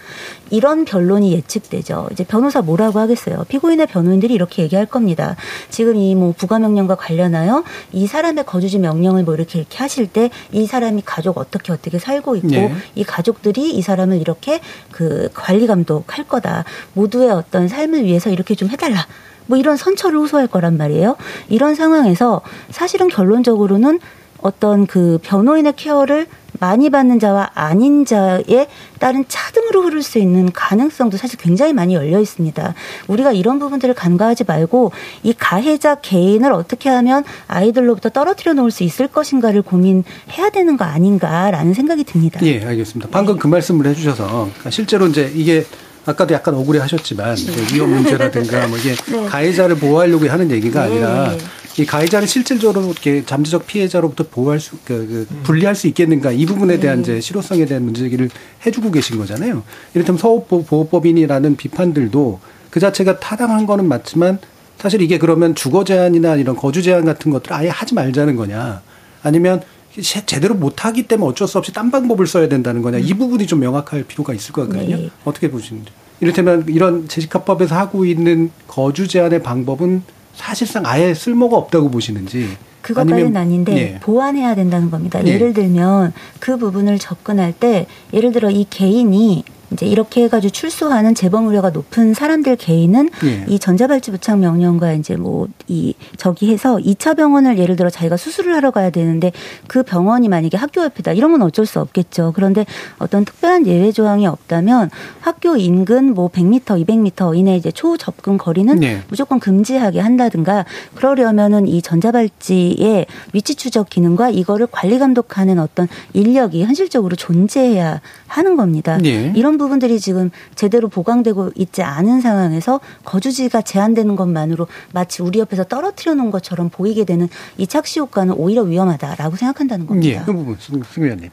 이런 변론이 예측되죠. 이제 변호사 뭐라고 하겠어요. 피고인의 변호인들이 이렇게 얘기할 겁니다. 지금 이 뭐 부가 명령과 관련하여 이 사람의 거주지 명령을 뭐 이렇게 이렇게 하실 때 이 사람이 가족 어떻게 어떻게 살고 있고 네. 이 가족들이 이 사람을 이렇게 그 관리 감독할 거다. 모두의 어떤 삶을 위해서 이렇게 좀 해달라. 뭐 이런 선처를 호소할 거란 말이에요. 이런 상황에서 사실은 결론적으로는 어떤 그 변호인의 케어를 많이 받는 자와 아닌 자에 따른 차등으로 흐를 수 있는 가능성도 사실 굉장히 많이 열려 있습니다. 우리가 이런 부분들을 간과하지 말고 이 가해자 개인을 어떻게 하면 아이들로부터 떨어뜨려 놓을 수 있을 것인가를 고민해야 되는 거 아닌가라는 생각이 듭니다. 예, 알겠습니다. 방금 그 말씀을 해주셔서 실제로 이제 이게 아까도 약간 억울해 하셨지만 이제 위험 문제라든가 뭐 이게 네. 가해자를 보호하려고 하는 얘기가 네. 아니라 이 가해자를 실질적으로 이렇게 잠재적 피해자로부터 보호할 수, 그, 그 분리할 수 있겠는가 이 부분에 네. 대한 이제 실효성에 대한 문제제기를 해주고 계신 거잖아요. 이를테면 서울보호법인이라는 비판들도 그 자체가 타당한 거는 맞지만 사실 이게 그러면 주거 제한이나 이런 거주 제한 같은 것들을 아예 하지 말자는 거냐 아니면 제- 제대로 못하기 때문에 어쩔 수 없이 딴 방법을 써야 된다는 거냐 이 부분이 좀 명확할 필요가 있을 것 같거든요. 네. 어떻게 보시는지. 이를테면 이런 재직합법에서 하고 있는 거주 제한의 방법은 사실상 아예 쓸모가 없다고 보시는지. 그것까지는 아닌데 예. 보완해야 된다는 겁니다. 예. 예를 들면 그 부분을 접근할 때 예를 들어 이 개인이 이제 이렇게 해가지고 출소하는 재범 우려가 높은 사람들 개인은 예. 이 전자발찌 부착 명령과 이제 뭐 이 저기 해서 2차 병원을 예를 들어 자기가 수술을 하러 가야 되는데 그 병원이 만약에 학교 옆이다 이런 건 어쩔 수 없겠죠. 그런데 어떤 특별한 예외 조항이 없다면 학교 인근 뭐 100m, 200m 이내 이제 초접근 거리는 네. 무조건 금지하게 한다든가 그러려면은 이 전자발찌의 위치 추적 기능과 이거를 관리 감독하는 어떤 인력이 현실적으로 존재해야 하는 겁니다. 네. 이런 부분들이 지금 제대로 보강되고 있지 않은 상황에서 거주지가 제한되는 것만으로 마치 우리 옆에서 떨어뜨려 놓은 것처럼 보이게 되는 이 착시 효과는 오히려 위험하다라고 생각한다는 겁니다. 예, 그 부분, 승, 승 의원님.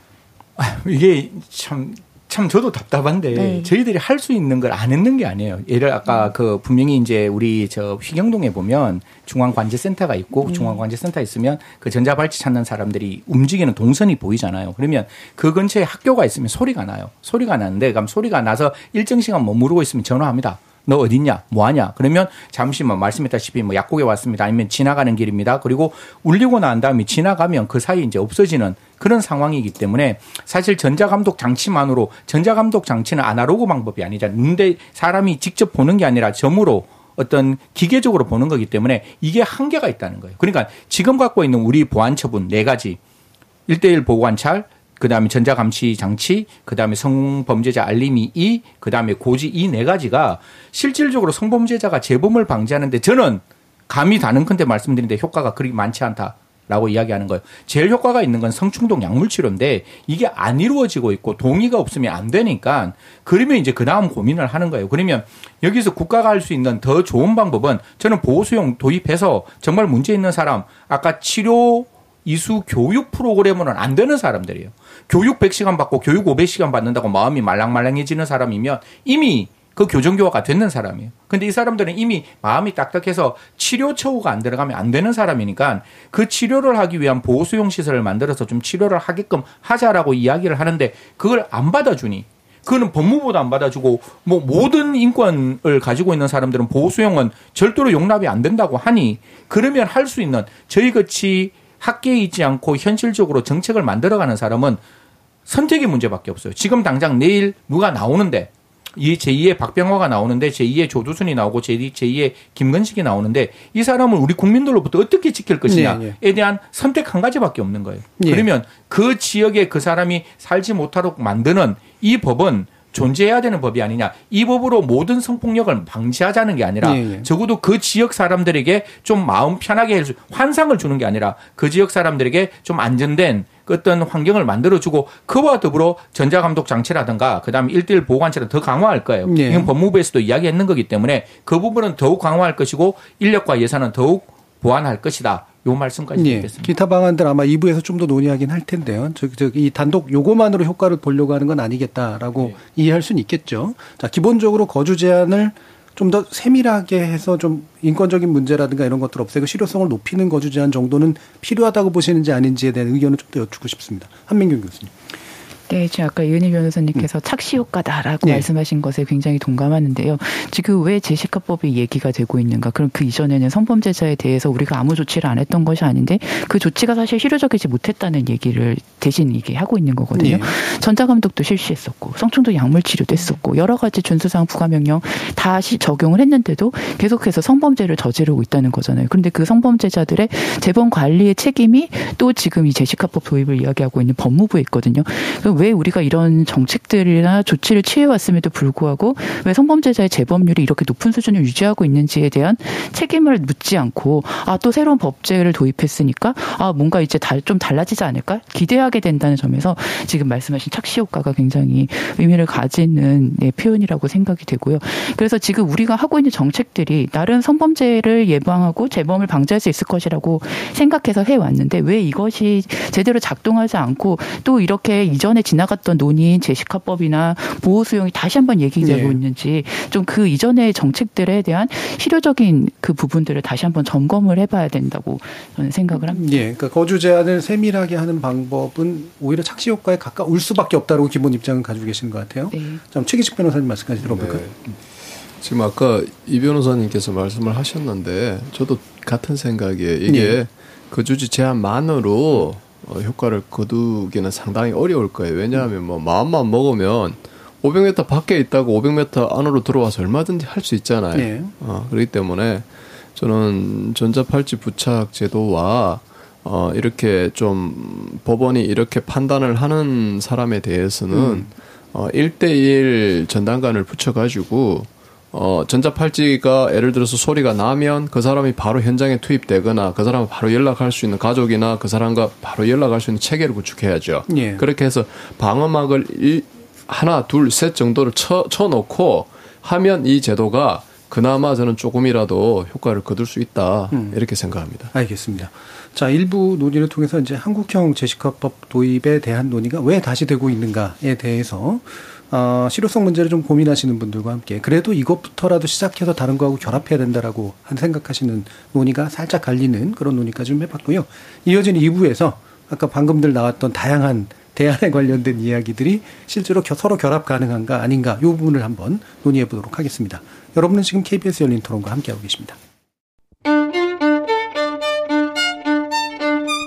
이게 참, 참 저도 답답한데 네. 저희들이 할 수 있는 걸 안 했는 게 아니에요. 예를 아까 그 분명히 이제 우리 저 휘경동에 보면 중앙관제센터가 있고 중앙관제센터 있으면 그 전자발찌 찾는 사람들이 움직이는 동선이 보이잖아요. 그러면 그 근처에 학교가 있으면 소리가 나요. 소리가 나는데 그럼 소리가 나서 일정 시간 머무르고 있으면 전화합니다. 너 어딨냐? 뭐 하냐? 그러면 잠시만 말씀했다시피 뭐 약국에 왔습니다. 아니면 지나가는 길입니다. 그리고 울리고 난 다음에 지나가면 그 사이 이제 없어지는 그런 상황이기 때문에 사실 전자감독 장치만으로 전자감독 장치는 아날로그 방법이 아니잖아. 눈대 사람이 직접 보는 게 아니라 점으로 어떤 기계적으로 보는 거기 때문에 이게 한계가 있다는 거예요. 그러니까 지금 갖고 있는 우리 보안 처분 네 가지 일대일 보관찰, 그 다음에 전자 감시 장치, 그 다음에 성범죄자 알림이 2, 그 다음에 고지 이 네 가지가 실질적으로 성범죄자가 재범을 방지하는데 저는 감히 다는컨대 말씀드리는데 효과가 그리 많지 않다 라고 이야기하는 거예요. 제일 효과가 있는 건 성충동 약물 치료인데 이게 안 이루어지고 있고 동의가 없으면 안 되니까 그러면 이제 그 다음 고민을 하는 거예요. 그러면 여기서 국가가 할 수 있는 더 좋은 방법은 저는 보호수용 도입해서 정말 문제 있는 사람 아까 치료 이수 교육 프로그램으로는 안 되는 사람들이에요. 교육 100시간 받고 교육 500시간 받는다고 마음이 말랑말랑해지는 사람이면 이미 그 교정교화가 됐는 사람이에요. 근데 이 사람들은 이미 마음이 딱딱해서 치료 처우가 안 들어가면 안 되는 사람이니까 그 치료를 하기 위한 보호수용 시설을 만들어서 좀 치료를 하게끔 하자라고 이야기를 하는데 그걸 안 받아주니 그거는 법무부도 안 받아주고 뭐 모든 인권을 가지고 있는 사람들은 보호 수용은 절대로 용납이 안 된다고 하니 그러면 할 수 있는 저희 같이 학계에 있지 않고 현실적으로 정책을 만들어가는 사람은 선택의 문제밖에 없어요. 지금 당장 내일 누가 나오는데 이 제2의 박병화가 나오는데 제2의 조두순이 나오고 제2의 김건식이 나오는데 이 사람을 우리 국민들로부터 어떻게 지킬 것이냐에 네, 네. 대한 선택 한 가지밖에 없는 거예요. 예. 그러면 그 지역에 그 사람이 살지 못하도록 만드는 이 법은 존재해야 되는 법이 아니냐. 이 법으로 모든 성폭력을 방지하자는 게 아니라 예, 예. 적어도 그 지역 사람들에게 좀 마음 편하게 해줄 수, 환상을 주는 게 아니라 그 지역 사람들에게 좀 안전된 그 어떤 환경을 만들어주고 그와 더불어 전자감독 장치라든가 그다음에 일대일 보호관찰을 더 강화할 거예요. 예. 이건 법무부에서도 이야기했는 거기 때문에 그 부분은 더욱 강화할 것이고 인력과 예산은 더욱 보완할 것이다. 요 말씀까지 예. 드리겠습니다. 기타 방안들 아마 2부에서 좀 더 논의하긴 할 텐데요. 저, 저, 이 단독 요거만으로 효과를 보려고 하는 건 아니겠다라고 이해할 수는 있겠죠. 자, 기본적으로 거주 제한을 좀 더 세밀하게 해서 좀 인권적인 문제라든가 이런 것들 없애고 실효성을 높이는 거주 제한 정도는 필요하다고 보시는지 아닌지에 대한 의견을 좀 더 여쭙고 싶습니다. 한민경 교수님. 네, 지금 아까 이은희 변호사님께서 음. 착시 효과다라고 네. 말씀하신 것에 굉장히 동감하는데요. 지금 왜 제시카법이 얘기가 되고 있는가? 그럼 그 이전에는 성범죄자에 대해서 우리가 아무 조치를 안 했던 것이 아닌데 그 조치가 사실 실효적이지 못했다는 얘기를 대신 이게 하고 있는 거거든요. 네. 전자감독도 실시했었고 성충도 약물 치료도 했었고 여러 가지 준수사항 부과명령 다시 적용을 했는데도 계속해서 성범죄를 저지르고 있다는 거잖아요. 그런데 그 성범죄자들의 재범 관리의 책임이 또 지금 이 제시카법 도입을 이야기하고 있는 법무부에 있거든요. 왜 우리가 이런 정책들이나 조치를 취해왔음에도 불구하고 왜 성범죄자의 재범률이 이렇게 높은 수준을 유지하고 있는지에 대한 책임을 묻지 않고 아 또 새로운 법제를 도입했으니까 아 뭔가 이제 좀 달라지지 않을까 기대하게 된다는 점에서 지금 말씀하신 착시 효과가 굉장히 의미를 가지는 네, 표현이라고 생각이 되고요. 그래서 지금 우리가 하고 있는 정책들이 나름 성범죄를 예방하고 재범을 방지할 수 있을 것이라고 생각해서 해왔는데 왜 이것이 제대로 작동하지 않고 또 이렇게 이전에 지나갔던 논의인 제시카법이나 보호 수용이 다시 한번 얘기되고 네. 있는지 좀 그 이전의 정책들에 대한 실효적인 그 부분들을 다시 한번 점검을 해봐야 된다고 저는 생각을 합니다. 예, 그러니까 거주 제한을 세밀하게 하는 방법은 오히려 착시 효과에 가까울 수밖에 없다고 기본 입장을 가지고 계시는 것 같아요. 네. 좀 최기식 변호사님 말씀까지 들어볼까요? 네. 지금 아까 이 변호사님께서 말씀을 하셨는데 저도 같은 생각이에요. 이게 네. 거주지 제한만으로 어, 효과를 거두기는 상당히 어려울 거예요. 왜냐하면 뭐 마음만 먹으면 500m 밖에 있다고 500m 안으로 들어와서 얼마든지 할 수 있잖아요. 네. 어, 그렇기 때문에 저는 전자팔찌 부착 제도와 어, 이렇게 좀 법원이 이렇게 판단을 하는 사람에 대해서는 음. 어, 1대1 전단관을 붙여가지고 어, 전자팔찌가 예를 들어서 소리가 나면 그 사람이 바로 현장에 투입되거나 그 사람을 바로 연락할 수 있는 가족이나 그 사람과 바로 연락할 수 있는 체계를 구축해야죠. 예. 그렇게 해서 방어막을 일, 하나, 둘, 셋 정도를 쳐, 쳐놓고 하면 이 제도가 그나마 저는 조금이라도 효과를 거둘 수 있다. 음. 이렇게 생각합니다. 알겠습니다. 자, 일부 논의를 통해서 이제 한국형 제시카법 도입에 대한 논의가 왜 다시 되고 있는가에 대해서 어, 실효성 문제를 좀 고민하시는 분들과 함께 그래도 이것부터라도 시작해서 다른 거하고 결합해야 된다라고 한 생각하시는 논의가 살짝 갈리는 그런 논의까지 좀 해봤고요. 이어진 2부에서 아까 방금들 나왔던 다양한 대안에 관련된 이야기들이 실제로 서로 결합 가능한가 아닌가 이 부분을 한번 논의해 보도록 하겠습니다. 여러분은 지금 KBS 열린 토론과 함께하고 계십니다.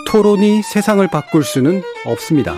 토론이 세상을 바꿀 수는 없습니다.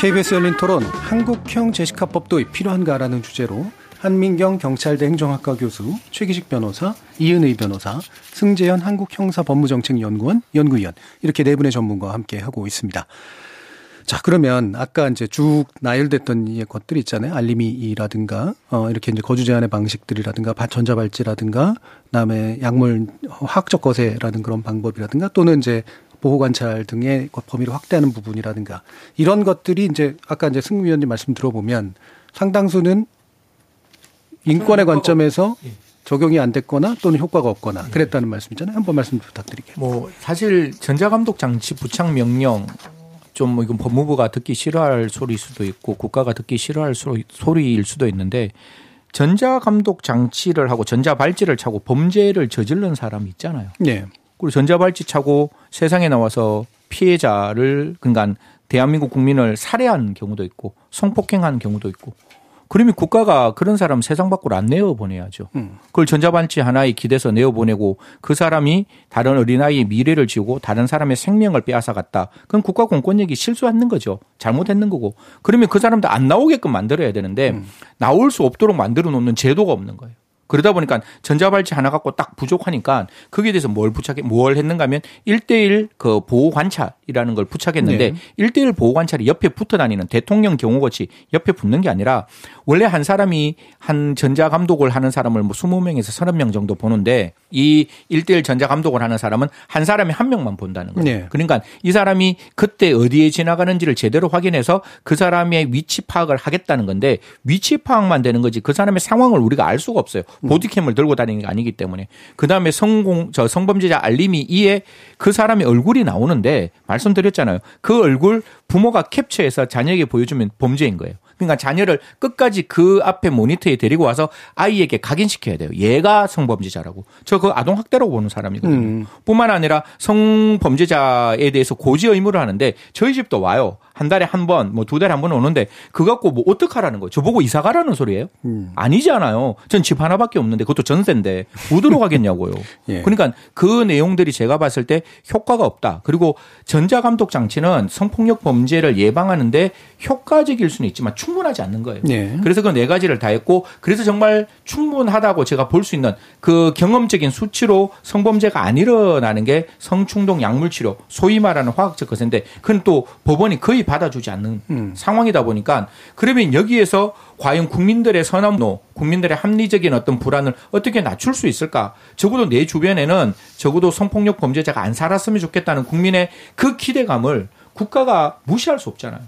KBS 열린 토론 한국형 제시카법 도입 필요한가라는 주제로 한민경 경찰대 행정학과 교수, 최기식 변호사, 이은의 변호사, 승재현 한국형사 법무정책연구원 연구위원 이렇게 네 분의 전문가와 함께 하고 있습니다. 자, 그러면 아까 이제 쭉 나열됐던 이 것들이 있잖아요. 알림이라든가, 어, 이렇게 이제 거주 제한의 방식들이라든가, 전자발찌라든가, 그다음에 약물 화학적 거세라는 그런 방법이라든가, 또는 이제 보호 관찰 등의 범위를 확대하는 부분이라든가 이런 것들이 이제 아까 이제 승 위원님 말씀 들어보면 상당수는 인권의 관점에서 예. 적용이 안 됐거나 또는 효과가 없거나 예. 그랬다는 말씀이잖아요. 한번 말씀 부탁드릴게요. 뭐 사실 전자감독 장치 부착 명령 좀 뭐 이건 법무부가 듣기 싫어할 소리일 수도 있고 국가가 듣기 싫어할 소리일 수도 있는데 전자감독 장치를 하고 전자발찌를 차고 범죄를 저지른 사람이 있잖아요. 네. 그리고 전자발찌 차고 세상에 나와서 피해자를 그러니까 대한민국 국민을 살해한 경우도 있고 성폭행한 경우도 있고 그러면 국가가 그런 사람 세상 밖으로 안 내어 보내야죠. 음. 그걸 전자발찌 하나에 기대서 내어 보내고 그 사람이 다른 어린아이의 미래를 지우고 다른 사람의 생명을 빼앗아 갔다. 그건 국가 공권력이 실수하는 거죠. 잘못했는 거고. 그러면 그 사람도 안 나오게끔 만들어야 되는데 음. 나올 수 없도록 만들어 놓는 제도가 없는 거예요. 그러다 보니까 전자발찌 하나 갖고 딱 부족하니까 거기에 대해서 뭘 부착해 뭘 했는가 하면 1대1 그 보호 관찰이라는 걸 부착했는데 네. 1대1 보호 관찰이 옆에 붙어 다니는 대통령 경호거치 옆에 붙는 게 아니라 원래 한 사람이 한 전자 감독을 하는 사람을 뭐 20명에서 30명 정도 보는데 이 1대1 전자 감독을 하는 사람은 한 사람이 한 명만 본다는 거예요. 네. 그러니까 이 사람이 그때 어디에 지나가는지를 제대로 확인해서 그 사람의 위치 파악을 하겠다는 건데 위치 파악만 되는 거지 그 사람의 상황을 우리가 알 수가 없어요. 음. 보디캠을 들고 다니는 게 아니기 때문에. 그 다음에 성공 저 성범죄자 알림이 이에 그 사람의 얼굴이 나오는데 말씀드렸잖아요. 그 얼굴 부모가 캡처해서 자녀에게 보여주면 범죄인 거예요. 그러니까 자녀를 끝까지 그 앞에 모니터에 데리고 와서 아이에게 각인시켜야 돼요. 얘가 성범죄자라고. 저 그 아동 학대라고 보는 사람이거든요. 음. 뿐만 아니라 성범죄자에 대해서 고지 의무를 하는데 저희 집도 와요. 한 달에 한 번, 뭐 두 달에 한 번 오는데 그거 갖고 뭐 어떡하라는 거예요? 저보고 이사 가라는 소리예요? 음. 아니잖아요. 전 집 하나밖에 없는데 그것도 전세인데 어디로 가겠냐고요. 예. 그러니까 그 내용들이 제가 봤을 때 효과가 없다. 그리고 전자감독 장치는 성폭력 범죄를 예방하는데 효과적일 수는 있지만 충분하지 않는 거예요. 예. 그래서 그 네 가지를 다 했고 그래서 정말 충분하다고 제가 볼 수 있는 그 경험적인 수치로 성범죄가 안 일어나는 게 성충동 약물치료 소위 말하는 화학적 거세인데 그건 또 법원이 거의 받아주지 않는 음. 상황이다 보니까 그러면 여기에서 과연 국민들의 선함노, 국민들의 합리적인 어떤 불안을 어떻게 낮출 수 있을까? 적어도 내 주변에는 적어도 성폭력 범죄자가 안 살았으면 좋겠다는 국민의 그 기대감을 국가가 무시할 수 없잖아요.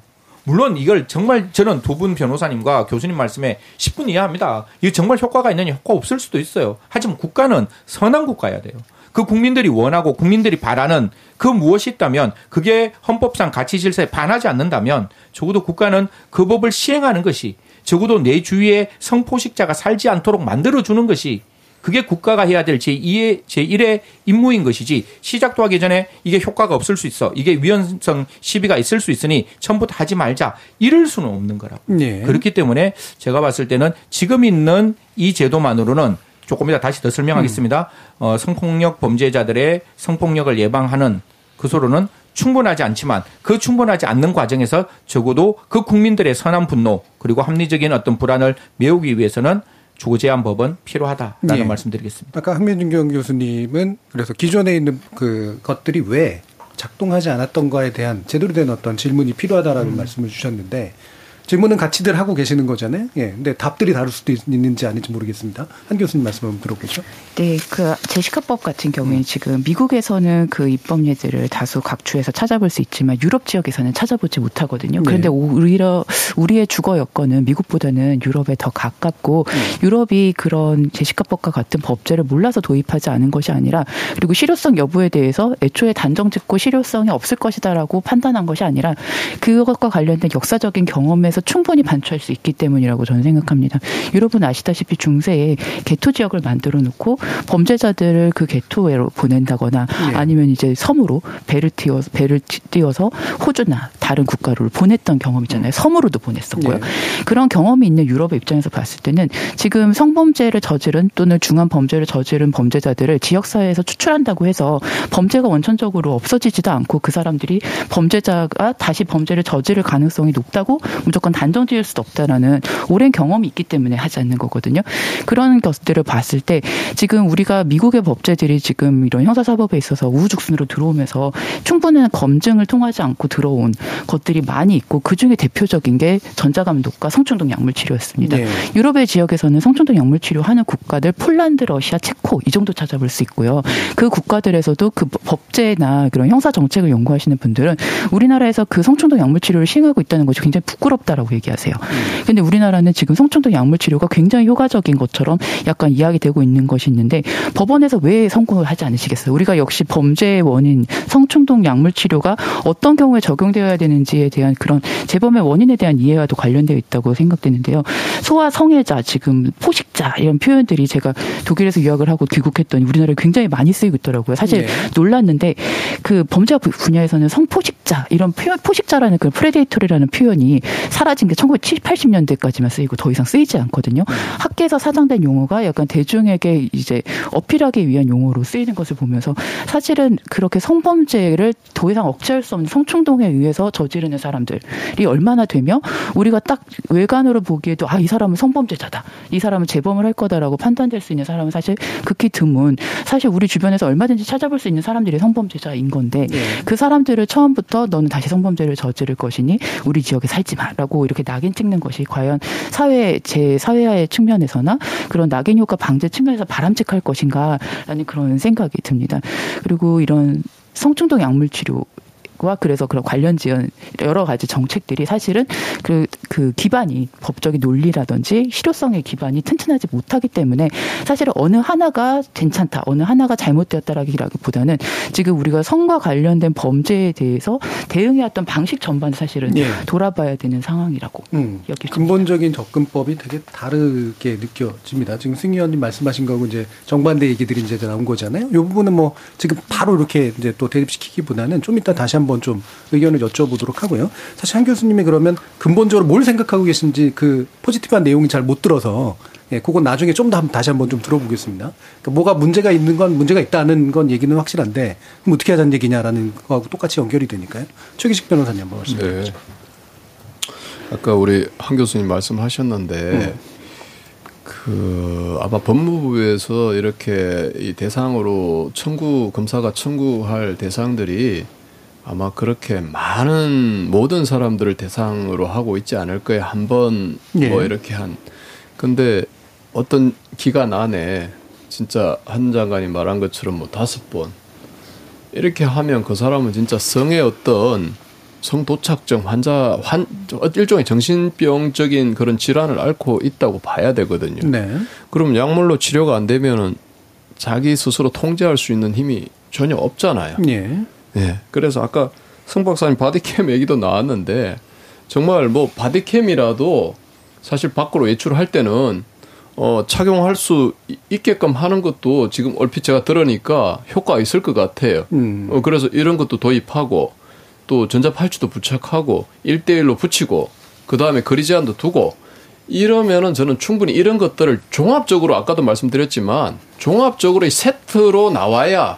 물론 이걸 정말 저는 두 분 변호사님과 교수님 말씀에 10분 이해합니다. 이게 정말 효과가 있느냐 효과 없을 수도 있어요. 하지만 국가는 선한 국가야 돼요. 그 국민들이 원하고 국민들이 바라는 그 무엇이 있다면 그게 헌법상 가치 질서에 반하지 않는다면 적어도 국가는 그 법을 시행하는 것이 적어도 내 주위에 성포식자가 살지 않도록 만들어주는 것이 그게 국가가 해야 될 제2의, 제1의 임무인 것이지 시작도 하기 전에 이게 효과가 없을 수 있어. 이게 위헌성 시비가 있을 수 있으니 처음부터 하지 말자. 이럴 수는 없는 거라고. 네. 그렇기 때문에 제가 봤을 때는 지금 있는 이 제도만으로는 조금 이따 다시 더 설명하겠습니다. 음. 어, 성폭력 범죄자들의 성폭력을 예방하는 그 소로는 충분하지 않지만 그 충분하지 않는 과정에서 적어도 그 국민들의 선한 분노 그리고 합리적인 어떤 불안을 메우기 위해서는 조제한 법은 필요하다라는 네. 말씀드리겠습니다. 아까 한민준경 교수님은 그래서 기존에 있는 그 것들이 왜 작동하지 않았던가에 대한 제대로 된 어떤 질문이 필요하다라는 음. 말씀을 주셨는데 질문은 같이들 하고 계시는 거잖아요. 예. 근데 답들이 다를 수도 있는지 아닌지 모르겠습니다. 한 교수님 말씀 한번 들어보죠. 네. 그 제시카법 같은 경우에 음. 지금 미국에서는 그 입법 예제를 다수 각주에서 찾아볼 수 있지만 유럽 지역에서는 찾아보지 못하거든요. 네. 그런데 네. 오히려 우리의 주거 여건은 미국보다는 유럽에 더 가깝고 음. 유럽이 그런 제시카법과 같은 법제를 몰라서 도입하지 않은 것이 아니라 그리고 실효성 여부에 대해서 애초에 단정 짓고 실효성이 없을 것이다라고 판단한 것이 아니라 그것과 관련된 역사적인 경험에 내에서 충분히 반추할 수 있기 때문이라고 저는 생각합니다. 여러분 아시다시피 중세에 개토 지역을 만들어 놓고 범죄자들을 그 개토로 보낸다거나 네. 아니면 이제 섬으로 배를 띄워 배를 띄워서 호주나 다른 국가로 보냈던 경험이잖아요. 섬으로도 보냈었고요. 네. 그런 경험이 있는 유럽의 입장에서 봤을 때는 지금 성범죄를 저지른 또는 중한 범죄를 저지른 범죄자들을 지역 사회에서 추출한다고 해서 범죄가 원천적으로 없어지지도 않고 그 사람들이 범죄자가 다시 범죄를 저지를 가능성이 높다고 무조건 무조건 단정 지을 수도 없다라는 오랜 경험이 있기 때문에 하지 않는 거거든요. 그런 것들을 봤을 때 지금 우리가 미국의 법제들이 지금 이런 형사사법에 있어서 우후죽순으로 들어오면서 충분한 검증을 통하지 않고 들어온 것들이 많이 있고 그 중에 대표적인 게 전자감독과 성충동 약물치료였습니다. 네. 유럽의 지역에서는 성충동 약물치료하는 국가들 폴란드, 러시아, 체코 이 정도 찾아볼 수 있고요. 그 국가들에서도 그 법제나 그런 형사 정책을 연구하시는 분들은 우리나라에서 그 성충동 약물치료를 시행하고 있다는 것이 굉장히 부끄럽다. 있다라고 얘기하세요. 근데 우리나라는 지금 성충동 약물 치료가 굉장히 효과적인 것처럼 약간 이야기되고 있는 것이 있는데 법원에서 왜 선고를 하지 않으시겠어요? 우리가 역시 범죄의 원인 성충동 약물 치료가 어떤 경우에 적용되어야 되는지에 대한 그런 재범의 원인에 대한 이해와도 관련되어 있다고 생각되는데요. 소아 성애자 지금 포식자 이런 표현들이 제가 독일에서 유학을 하고 귀국했더니 우리나라에 굉장히 많이 쓰이고 있더라고요. 사실 네. 놀랐는데 그 범죄 분야에서는 성포식자 이런 표현 포식자라는 그 predatory라는 표현이 사라진 게 1980년대까지만 쓰이고 더 이상 쓰이지 않거든요. 네. 학계에서 사장된 용어가 약간 대중에게 이제 어필하기 위한 용어로 쓰이는 것을 보면서 사실은 그렇게 성범죄를 더 이상 억제할 수 없는 성충동에 의해서 저지르는 사람들이 얼마나 되며 우리가 딱 외관으로 보기에도 아 이 사람은 성범죄자다. 이 사람은 재범을 할 거다라고 판단될 수 있는 사람은 사실 극히 드문 사실 우리 주변에서 얼마든지 찾아볼 수 있는 사람들이 성범죄자인 건데 네. 그 사람들을 처음부터 너는 다시 성범죄를 저지를 것이니 우리 지역에 살지 마라고 이렇게 낙인 찍는 것이 과연 사회 제 사회화의 측면에서나 그런 낙인 효과 방제 측면에서 바람직할 것인가라는 그런 생각이 듭니다. 그리고 이런 성충동 약물 치료 와 그래서 그런 관련 지연 여러 가지 정책들이 사실은 그, 그 기반이 법적인 논리라든지 실효성의 기반이 튼튼하지 못하기 때문에 사실은 어느 하나가 괜찮다, 어느 하나가 잘못되었다라기보다는 지금 우리가 성과 관련된 범죄에 대해서 대응해왔던 방식 전반 사실은 예. 돌아봐야 되는 상황이라고 음, 여기 근본적인 접근법이 되게 다르게 느껴집니다. 지금 승 의원님 말씀하신 거고 이제 정반대 얘기들이 이제 나온 거잖아요. 이 부분은 뭐 지금 바로 이렇게 이제 또 대립시키기보다는 좀 이따 다시 한번 한번 좀 의견을 여쭤보도록 하고요. 사실 한 교수님이 그러면 근본적으로 뭘 생각하고 계신지 그 포지티브한 내용이 잘 못 들어서 예, 그건 나중에 좀 더 다시 한번 좀 들어보겠습니다. 그러니까 뭐가 문제가 있는 건 문제가 있다는 건 얘기는 확실한데 그럼 어떻게 하자는 얘기냐라는 거하고 똑같이 연결이 되니까요. 최기식 변호사님 한번 말씀해 주시죠. 네. 아까 우리 한 교수님 말씀하셨는데 음. 그 아마 법무부에서 이렇게 이 대상으로 청구 검사가 청구할 대상들이 아마 그렇게 많은 모든 사람들을 대상으로 하고 있지 않을 거예요. 한번 예. 뭐 이렇게 한. 근데 어떤 기간 안에 진짜 한 장관이 말한 것처럼 뭐 다섯 번 이렇게 하면 그 사람은 진짜 성의 어떤 성도착증 환자 환 일종의 정신병적인 그런 질환을 앓고 있다고 봐야 되거든요. 네. 그럼 약물로 치료가 안 되면은 자기 스스로 통제할 수 있는 힘이 전혀 없잖아요. 예. 예. 그래서 아까 성 박사님 바디캠 얘기도 나왔는데 정말 뭐 바디캠이라도 사실 밖으로 외출할 때는 어, 착용할 수 있게끔 하는 것도 지금 얼핏 제가 들으니까 효과가 있을 것 같아요. 음. 어, 그래서 이런 것도 도입하고 또 전자 팔찌도 부착하고 일대일로 붙이고 그 다음에 거리 제한도 두고 이러면은 저는 충분히 이런 것들을 종합적으로 아까도 말씀드렸지만 종합적으로 세트로 나와야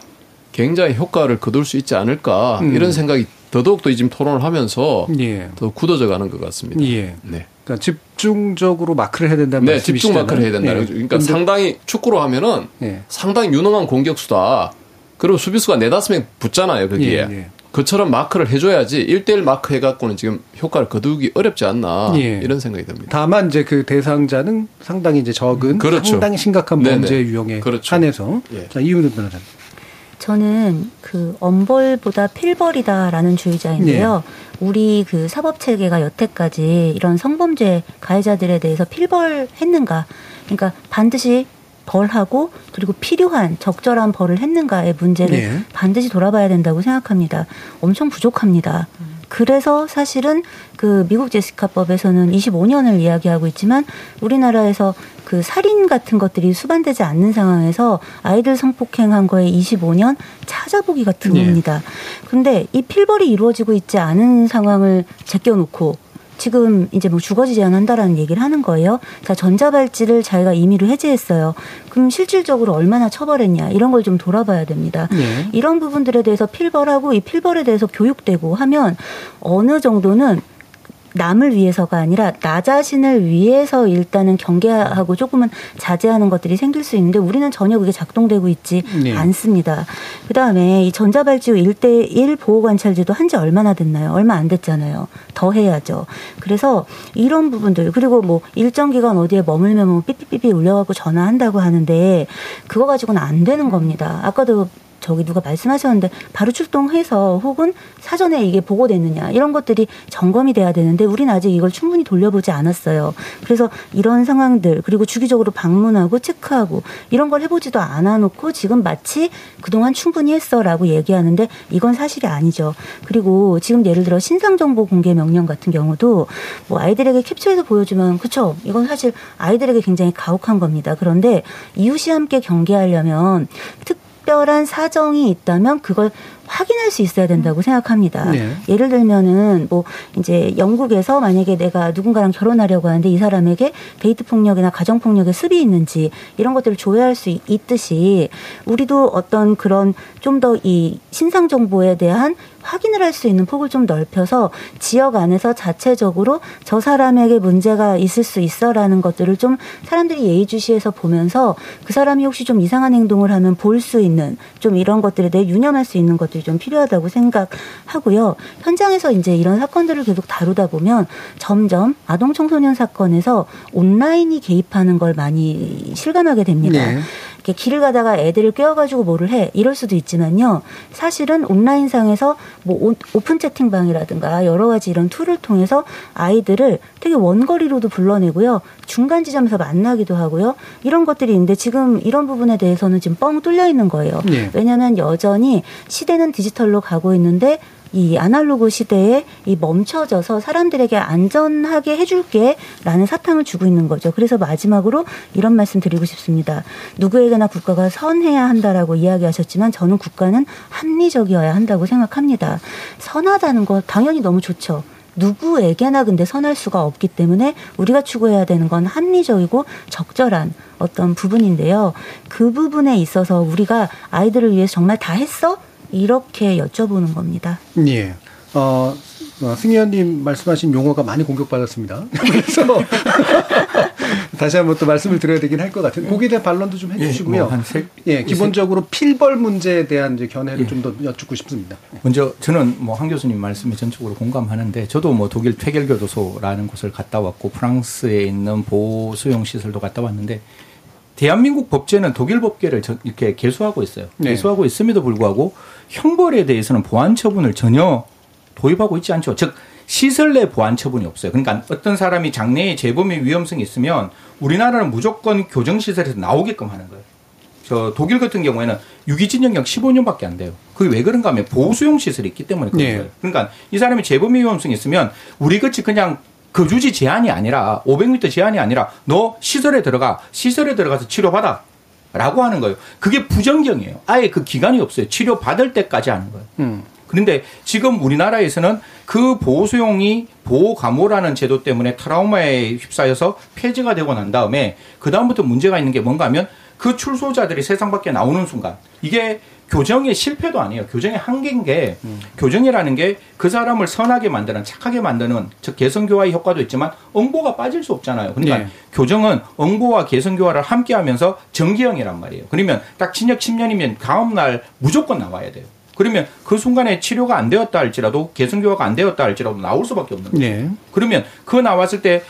굉장히 효과를 거둘 수 있지 않을까 음. 이런 생각이 더더욱더 지금 토론을 하면서 예. 더 굳어져 가는 것 같습니다. 예. 네. 그러니까 집중적으로 마크를 해야 된다는 네, 말씀이시잖아요. 집중 마크를 해야 된다는 예. 거죠. 그러니까 상당히 축구로 하면은 예. 상당히 유능한 공격수다. 그리고 수비수가 네다섯 명 붙잖아요, 거기에. 예, 예. 그처럼 마크를 해줘야지 1대1 마크 해갖고는 지금 효과를 거두기 어렵지 않나 예. 이런 생각이 듭니다. 다만 이제 그 대상자는 상당히 이제 적은 그렇죠. 상당히 심각한 범죄 유형에 그렇죠. 한해서 예. 자 이윤우 변호사님. 저는 그 엄벌보다 필벌이다라는 주의자인데요. 네. 우리 그 사법 체계가 여태까지 이런 성범죄 가해자들에 대해서 필벌했는가? 그러니까 반드시 벌하고 그리고 필요한 적절한 벌을 했는가의 문제를 네. 반드시 돌아봐야 된다고 생각합니다. 엄청 부족합니다. 음. 그래서 사실은 그 미국 제시카법에서는 25년을 이야기하고 있지만 우리나라에서 그 살인 같은 것들이 수반되지 않는 상황에서 아이들 성폭행한 거에 25년 찾아보기가 드뭅니다. 네. 근데 이 필벌이 이루어지고 있지 않은 상황을 제껴놓고 지금 이제 뭐 주거지 제한한다라는 얘기를 하는 거예요. 자, 전자발찌를 자기가 임의로 해제했어요. 그럼 실질적으로 얼마나 처벌했냐 이런 걸 좀 돌아봐야 됩니다. 네. 이런 부분들에 대해서 필벌하고 이 필벌에 대해서 교육되고 하면 어느 정도는 남을 위해서가 아니라 나 자신을 위해서 일단은 경계하고 조금은 자제하는 것들이 생길 수 있는데 우리는 전혀 그게 작동되고 있지 네. 않습니다. 그 다음에 이 전자발찌후 1대1 보호관찰제도 한 지 얼마나 됐나요? 얼마 안 됐잖아요. 더 해야죠. 그래서 이런 부분들 그리고 뭐 일정 기간 어디에 머물면 뭐 삐삐삐삐 울려갖고 전화한다고 하는데 그거 가지고는 안 되는 겁니다. 아까도 저기 누가 말씀하셨는데 바로 출동해서 혹은 사전에 이게 보고됐느냐 이런 것들이 점검이 돼야 되는데 우리는 아직 이걸 충분히 돌려보지 않았어요. 그래서 이런 상황들 그리고 주기적으로 방문하고 체크하고 이런 걸 해보지도 않아 놓고 지금 마치 그동안 충분히 했어라고 얘기하는데 이건 사실이 아니죠. 그리고 지금 예를 들어 신상 정보 공개 명령 같은 경우도 뭐 아이들에게 캡처해서 보여주면 그쵸 이건 사실 아이들에게 굉장히 가혹한 겁니다. 그런데 이웃이 함께 경계하려면 특 특별한 사정이 있다면 그걸 확인할 수 있어야 된다고 생각합니다. 네. 예를 들면은 뭐 이제 영국에서 만약에 내가 누군가랑 결혼하려고 하는데 이 사람에게 데이트 폭력이나 가정 폭력의 습이 있는지 이런 것들을 조회할 수 있듯이 우리도 어떤 그런 좀 더 이 신상 정보에 대한 확인을 할 수 있는 폭을 좀 넓혀서 지역 안에서 자체적으로 저 사람에게 문제가 있을 수 있어라는 것들을 좀 사람들이 예의주시해서 보면서 그 사람이 혹시 좀 이상한 행동을 하면 볼 수 있는 좀 이런 것들에 대해 유념할 수 있는 것들이 좀 필요하다고 생각하고요. 현장에서 이제 이런 사건들을 계속 다루다 보면 점점 아동 청소년 사건에서 온라인이 개입하는 걸 많이 실감하게 됩니다. 네. 이렇게 길을 가다가 애들을 꾀가지고 뭐를 해 이럴 수도 있지만요. 사실은 온라인상에서 뭐 오픈 채팅방이라든가 여러 가지 이런 tool을 통해서 아이들을 되게 원거리로도 불러내고요. 중간 지점에서 만나기도 하고요. 이런 것들이 있는데 지금 이런 부분에 대해서는 지금 뻥 뚫려 있는 거예요. 네. 왜냐하면 여전히 시대는 디지털로 가고 있는데 이 아날로그 시대에 이 멈춰져서 사람들에게 안전하게 해줄게라는 사탕을 주고 있는 거죠. 그래서 마지막으로 이런 말씀 드리고 싶습니다. 누구에게나 국가가 선해야 한다라고 이야기하셨지만 저는 국가는 합리적이어야 한다고 생각합니다. 선하다는 거 당연히 너무 좋죠. 누구에게나 근데 선할 수가 없기 때문에 우리가 추구해야 되는 건 합리적이고 적절한 어떤 부분인데요. 그 부분에 있어서 우리가 아이들을 위해서 정말 다 했어? 이렇게 여쭤보는 겁니다. 예. 어, 어, 승 의원님 말씀하신 용어가 많이 공격받았습니다. 그래서 다시 한번 또 말씀을 드려야 되긴 할 것 같은데 거기에 대한 반론도 좀 예, 해주시고요. 예, 뭐 세, 예 기본적으로 필벌 문제에 대한 이제 견해를 예. 좀더 여쭙고 싶습니다. 먼저 저는 뭐 한 교수님 말씀에 전적으로 공감하는데 저도 뭐 독일 퇴결교도소라는 곳을 갔다 왔고 프랑스에 있는 보수용 시설도 갔다 왔는데 대한민국 법제는 독일 법계를 이렇게 개수하고 있어요. 네. 개수하고 있음에도 불구하고 형벌에 대해서는 보안 처분을 전혀 도입하고 있지 않죠. 즉 시설 내 보안 처분이 없어요. 그러니까 어떤 사람이 장래에 재범의 위험성이 있으면 우리나라는 무조건 교정 시설에서 나오게끔 하는 거예요. 저 독일 같은 경우에는 유기징역형 15년밖에 안 돼요. 그게 왜 그런가 하면 보수용 시설이 있기 때문에 그런 네. 거예요. 그러니까 이 사람이 재범의 위험성이 있으면 우리 같이 그냥 거주지 제한이 아니라 500m 제한이 아니라 너 시설에 들어가 시설에 들어가서 치료받아 라고 하는 거예요. 그게 부정경이에요. 아예 그 기간이 없어요. 치료 받을 때까지 하는 거예요. 음. 그런데 지금 우리나라에서는 그 보호수용이 보호감호라는 제도 때문에 트라우마에 휩싸여서 폐지가 되고 난 다음에 그 다음부터 문제가 있는 게 뭔가 하면 그 출소자들이 세상 밖에 나오는 순간 이게 교정의 실패도 아니에요. 교정의 한계인 게 음. 교정이라는 게 그 사람을 선하게 만드는 착하게 만드는 즉 개성교화의 효과도 있지만 응보가 빠질 수 없잖아요. 그러니까 네. 교정은 응보와 개성교화를 함께 하면서 정기형이란 말이에요. 그러면 딱 친역 10년이면 다음 날 무조건 나와야 돼요. 그러면 그 순간에 치료가 안 되었다 할지라도 개성교화가 안 되었다 할지라도 나올 수밖에 없는 거죠. 네. 그러면 그 나왔을 때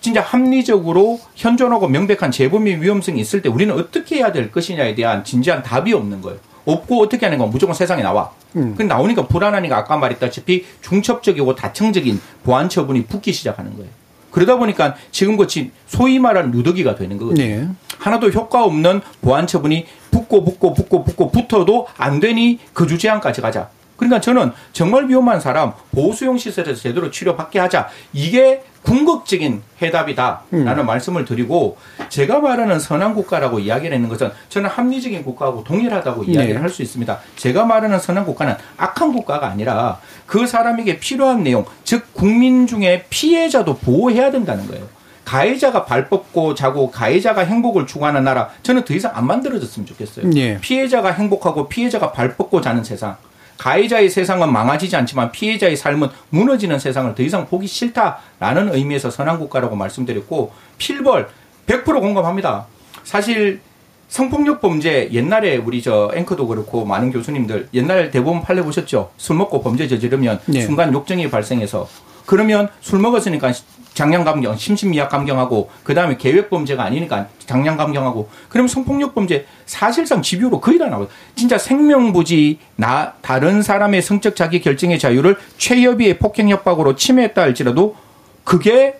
진짜 합리적으로 현존하고 명백한 재범의 위험성이 있을 때 우리는 어떻게 해야 될 것이냐에 대한 진지한 답이 없는 거예요. 없고 어떻게 하는 건 무조건 세상에 나와. 음. 그 나오니까 불안하니까 아까 말했다시피 중첩적이고 다층적인 보안 처분이 붙기 시작하는 거예요. 그러다 보니까 지금같이 소위 말하는 누더기가 되는 거거든요. 네. 하나도 효과 없는 보안 처분이 붙고 붙고 붙고 붙고 붙어도 안 되니 거주 제한까지 가자. 그러니까 저는 정말 위험한 사람 보수용 시설에서 제대로 치료받게 하자. 이게 궁극적인 해답이다라는 음. 말씀을 드리고 제가 말하는 선한 국가라고 이야기를 했는 것은 저는 합리적인 국가하고 동일하다고 이야기를 네. 할수 있습니다. 제가 말하는 선한 국가는 악한 국가가 아니라 그 사람에게 필요한 내용, 즉 국민 중에 피해자도 보호해야 된다는 거예요. 가해자가 발 뻗고 자고 가해자가 행복을 추구하는 나라 저는 더 이상 안 만들어졌으면 좋겠어요. 네. 피해자가 행복하고 피해자가 발 뻗고 자는 세상. 가해자의 세상은 망가지지 않지만 피해자의 삶은 무너지는 세상을 더 이상 보기 싫다라는 의미에서 선한 국가라고 말씀드렸고 필벌 100% 공감합니다. 사실 성폭력 범죄 옛날에 우리 저 앵커도 그렇고 많은 교수님들 옛날 대부분 판례 보셨죠? 술 먹고 범죄 저지르면 네. 순간 욕정이 발생해서 그러면 술 먹었으니까 장량감경, 심신미약감경하고 그 다음에 계획범죄가 아니니까 장량감경하고 그러면 성폭력 범죄 사실상 집요로 거의 다 나와요. 진짜 생명부지 나 다른 사람의 성적 자기 결정의 자유를 최여비의 폭행 협박으로 침해했다 할지라도 그게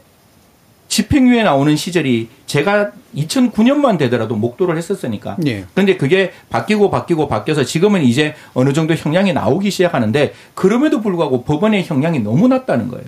집행유예 나오는 시절이 제가 2009년만 되더라도 목도를 했었으니까. 네. 그런데 그게 바뀌고 바뀌고 바뀌어서 지금은 이제 어느 정도 형량이 나오기 시작하는데 그럼에도 불구하고 법원의 형량이 너무 낮다는 거예요.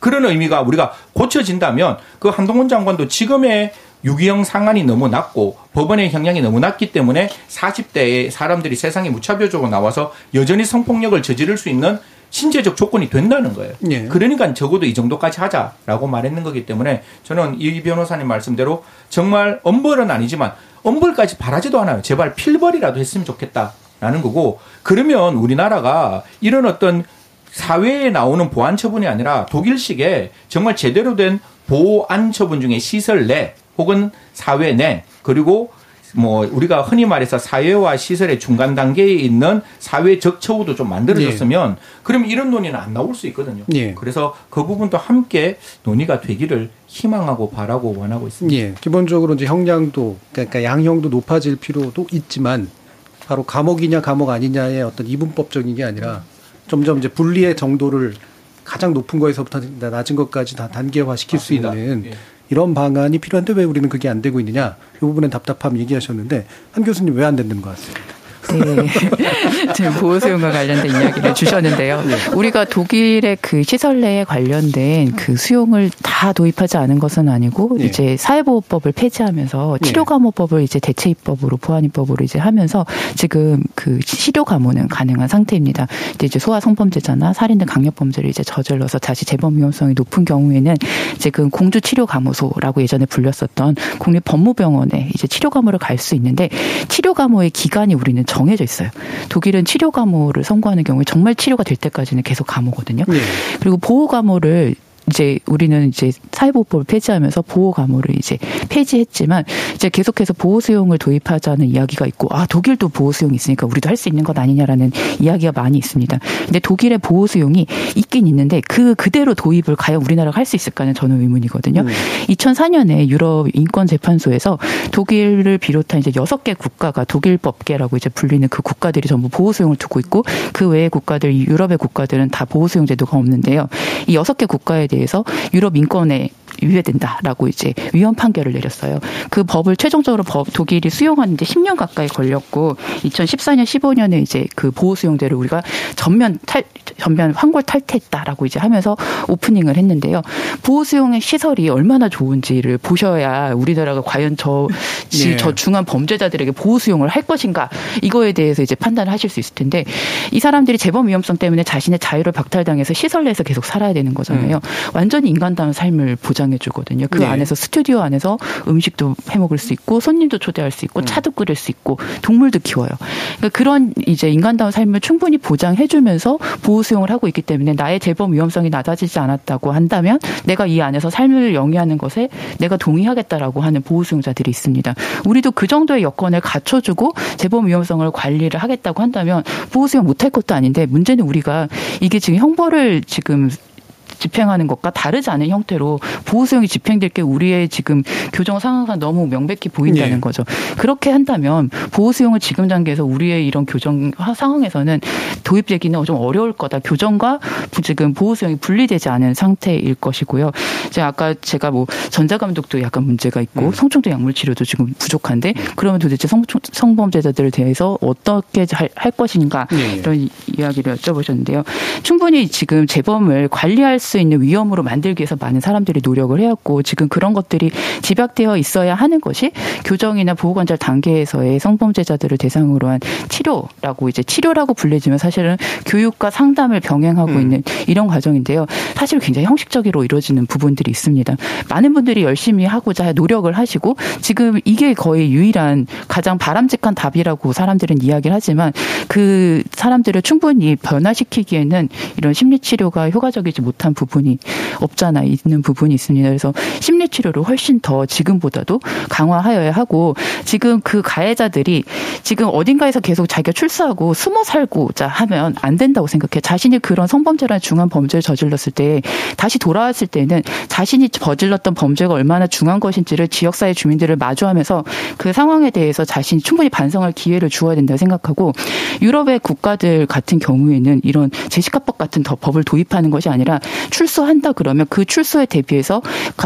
그런 의미가 우리가 고쳐진다면 그 한동훈 장관도 지금의 유기형 상한이 너무 낮고 법원의 형량이 너무 낮기 때문에 40대의 사람들이 세상에 무차별적으로 나와서 여전히 성폭력을 저지를 수 있는 신체적 조건이 된다는 거예요. 예. 그러니까 적어도 이 정도까지 하자라고 말했는 거기 때문에 저는 이 변호사님 말씀대로 정말 엄벌은 아니지만 엄벌까지 바라지도 않아요. 제발 필벌이라도 했으면 좋겠다라는 거고 그러면 우리나라가 이런 어떤 사회에 나오는 보안 처분이 아니라 독일식의 정말 제대로 된 보안 처분 중에 시설 내 혹은 사회 내 그리고 뭐 우리가 흔히 말해서 사회와 시설의 중간 단계에 있는 사회적 처우도 좀 만들어졌으면 예. 그럼 이런 논의는 안 나올 수 있거든요. 예. 그래서 그 부분도 함께 논의가 되기를 희망하고 바라고 원하고 있습니다. 예. 기본적으로 이제 형량도 그러니까 양형도 높아질 필요도 있지만 바로 감옥이냐 감옥 아니냐의 어떤 이분법적인 게 아니라 점점 이제 분리의 정도를 가장 높은 거에서부터 낮은 것까지 다 단계화 시킬 수 있는 예. 이런 방안이 필요한데 왜 우리는 그게 안 되고 있느냐 이 부분엔 답답함 얘기하셨는데 한 교수님 왜 안 되는 것 같습니다. 네. 지금 보호수용과 관련된 이야기를 주셨는데요. 네. 우리가 독일의 그 시설 내에 관련된 그 수용을 다 도입하지 않은 것은 아니고 네. 이제 사회보호법을 폐지하면서 네. 치료감호법을 이제 대체 입법으로 보안입법으로 이제 하면서 지금 그 치료 감호는 가능한 상태입니다. 이제, 이제 소아 성범죄자나 살인 등 강력 범죄를 이제 저질러서 다시 재범 위험성이 높은 경우에는 지금 공주 치료 감호소라고 예전에 불렸었던 국립 법무병원에 이제 치료 감호를 갈 수 있는데 치료 감호의 기간이 우리는 정해져 있어요. 독일은 치료 감호를 선고하는 경우에 정말 치료가 될 때까지는 계속 감호거든요. 네. 그리고 보호 감호를 이제 우리는 이제 사회보호법을 폐지하면서 보호 감호를 이제 폐지했지만 이제 계속해서 보호 수용을 도입하자는 이야기가 있고 아 독일도 보호 수용이 있으니까 우리도 할 수 있는 것 아니냐라는 이야기가 많이 있습니다. 근데 독일의 보호 수용이 있긴 있는데 그 그대로 도입을 과연 우리나라가 할 수 있을까는 저는 의문이거든요. 음. 2004년에 유럽 인권 재판소에서 독일을 비롯한 이제 여섯 개 국가가 독일 법계라고 이제 불리는 그 국가들이 전부 보호 수용을 두고 있고 그 외의 국가들 유럽의 국가들은 다 보호 수용 제도가 없는데요. 이 여섯 개 국가에 대해 서 유럽 인권에 유예된다라고 이제 위헌 판결을 내렸어요. 그 법을 최종적으로 법 독일이 수용하는데 10년 가까이 걸렸고 2014년 15년에 이제 그 보호 수용제를 우리가 전면 탈 전면 환골 탈퇴했다라고 이제 하면서 오프닝을 했는데요. 보호 수용의 시설이 얼마나 좋은지를 보셔야 우리나라가 과연 저, 네. 저 중한 범죄자들에게 보호 수용을 할 것인가 이거에 대해서 이제 판단을 하실 수 있을 텐데 이 사람들이 재범 위험성 때문에 자신의 자유를 박탈당해서 시설 내에서 계속 살아야 되는 거잖아요. 음. 완전히 인간다운 삶을 보장 해 주거든요. 그 네. 안에서 스튜디오 안에서 음식도 해 먹을 수 있고 손님도 초대할 수 있고 음. 차도 끓일 수 있고 동물도 키워요. 그러니까 그런 이제 인간다운 삶을 충분히 보장해 주면서 보호 수용을 하고 있기 때문에 나의 재범 위험성이 낮아지지 않았다고 한다면 내가 이 안에서 삶을 영위하는 것에 내가 동의하겠다라고 하는 보호 수용자들이 있습니다. 우리도 그 정도의 여건을 갖춰주고 재범 위험성을 관리를 하겠다고 한다면 보호 수용 못할 것도 아닌데 문제는 우리가 이게 지금 형벌을 지금 집행하는 것과 다르지 않은 형태로 보호 수용이 집행될 게 우리의 지금 교정 상황과 너무 명백히 보인다는 네. 거죠. 그렇게 한다면 보호 수용을 지금 단계에서 우리의 이런 교정 상황에서는 도입되기는 좀 어려울 거다. 교정과 지금 보호 수용이 분리되지 않은 상태일 것이고요. 제가 아까 제가 뭐 전자감독도 약간 문제가 있고 음. 성충도 약물 치료도 지금 부족한데 그러면 도대체 성, 성범죄자들에 대해서 어떻게 할, 할 것인가 네. 이런 이야기를 여쭤보셨는데요. 충분히 지금 재범을 관리할 수수 있는 위험으로 만들기 위해서 많은 사람들이 노력을 해왔고 지금 그런 것들이 집약되어 있어야 하는 것이 교정이나 보호관찰 단계에서의 성범죄자들을 대상으로 한 치료라고 이제 치료라고 불리지만 사실은 교육과 상담을 병행하고 음. 있는 이런 과정인데요. 사실 굉장히 형식적으로 이루어지는 부분들이 있습니다. 많은 분들이 열심히 하고자 노력을 하시고 지금 이게 거의 유일한 가장 바람직한 답이라고 사람들은 이야기를 하지만 그 사람들을 충분히 변화시키기에는 이런 심리 치료가 효과적이지 못한 부분이 없잖아 있는 부분이 있습니다. 그래서 심리 치료를 훨씬 더 지금보다도 강화하여야 하고 지금 그 가해자들이 지금 어딘가에서 계속 자기가 출소하고 숨어 살고자 하면 안 된다고 생각해. 자신이 그런 성범죄라는 중한 범죄를 저질렀을 때 다시 돌아왔을 때는 자신이 저질렀던 범죄가 얼마나 중한 것인지를 지역사회 주민들을 마주하면서 그 상황에 대해서 자신이 충분히 반성할 기회를 주어야 된다고 생각하고 유럽의 국가들 같은 경우에는 이런 제시카법 같은 더 법을 도입하는 것이 아니라 출소한다 그러면 그 출소에 대비해서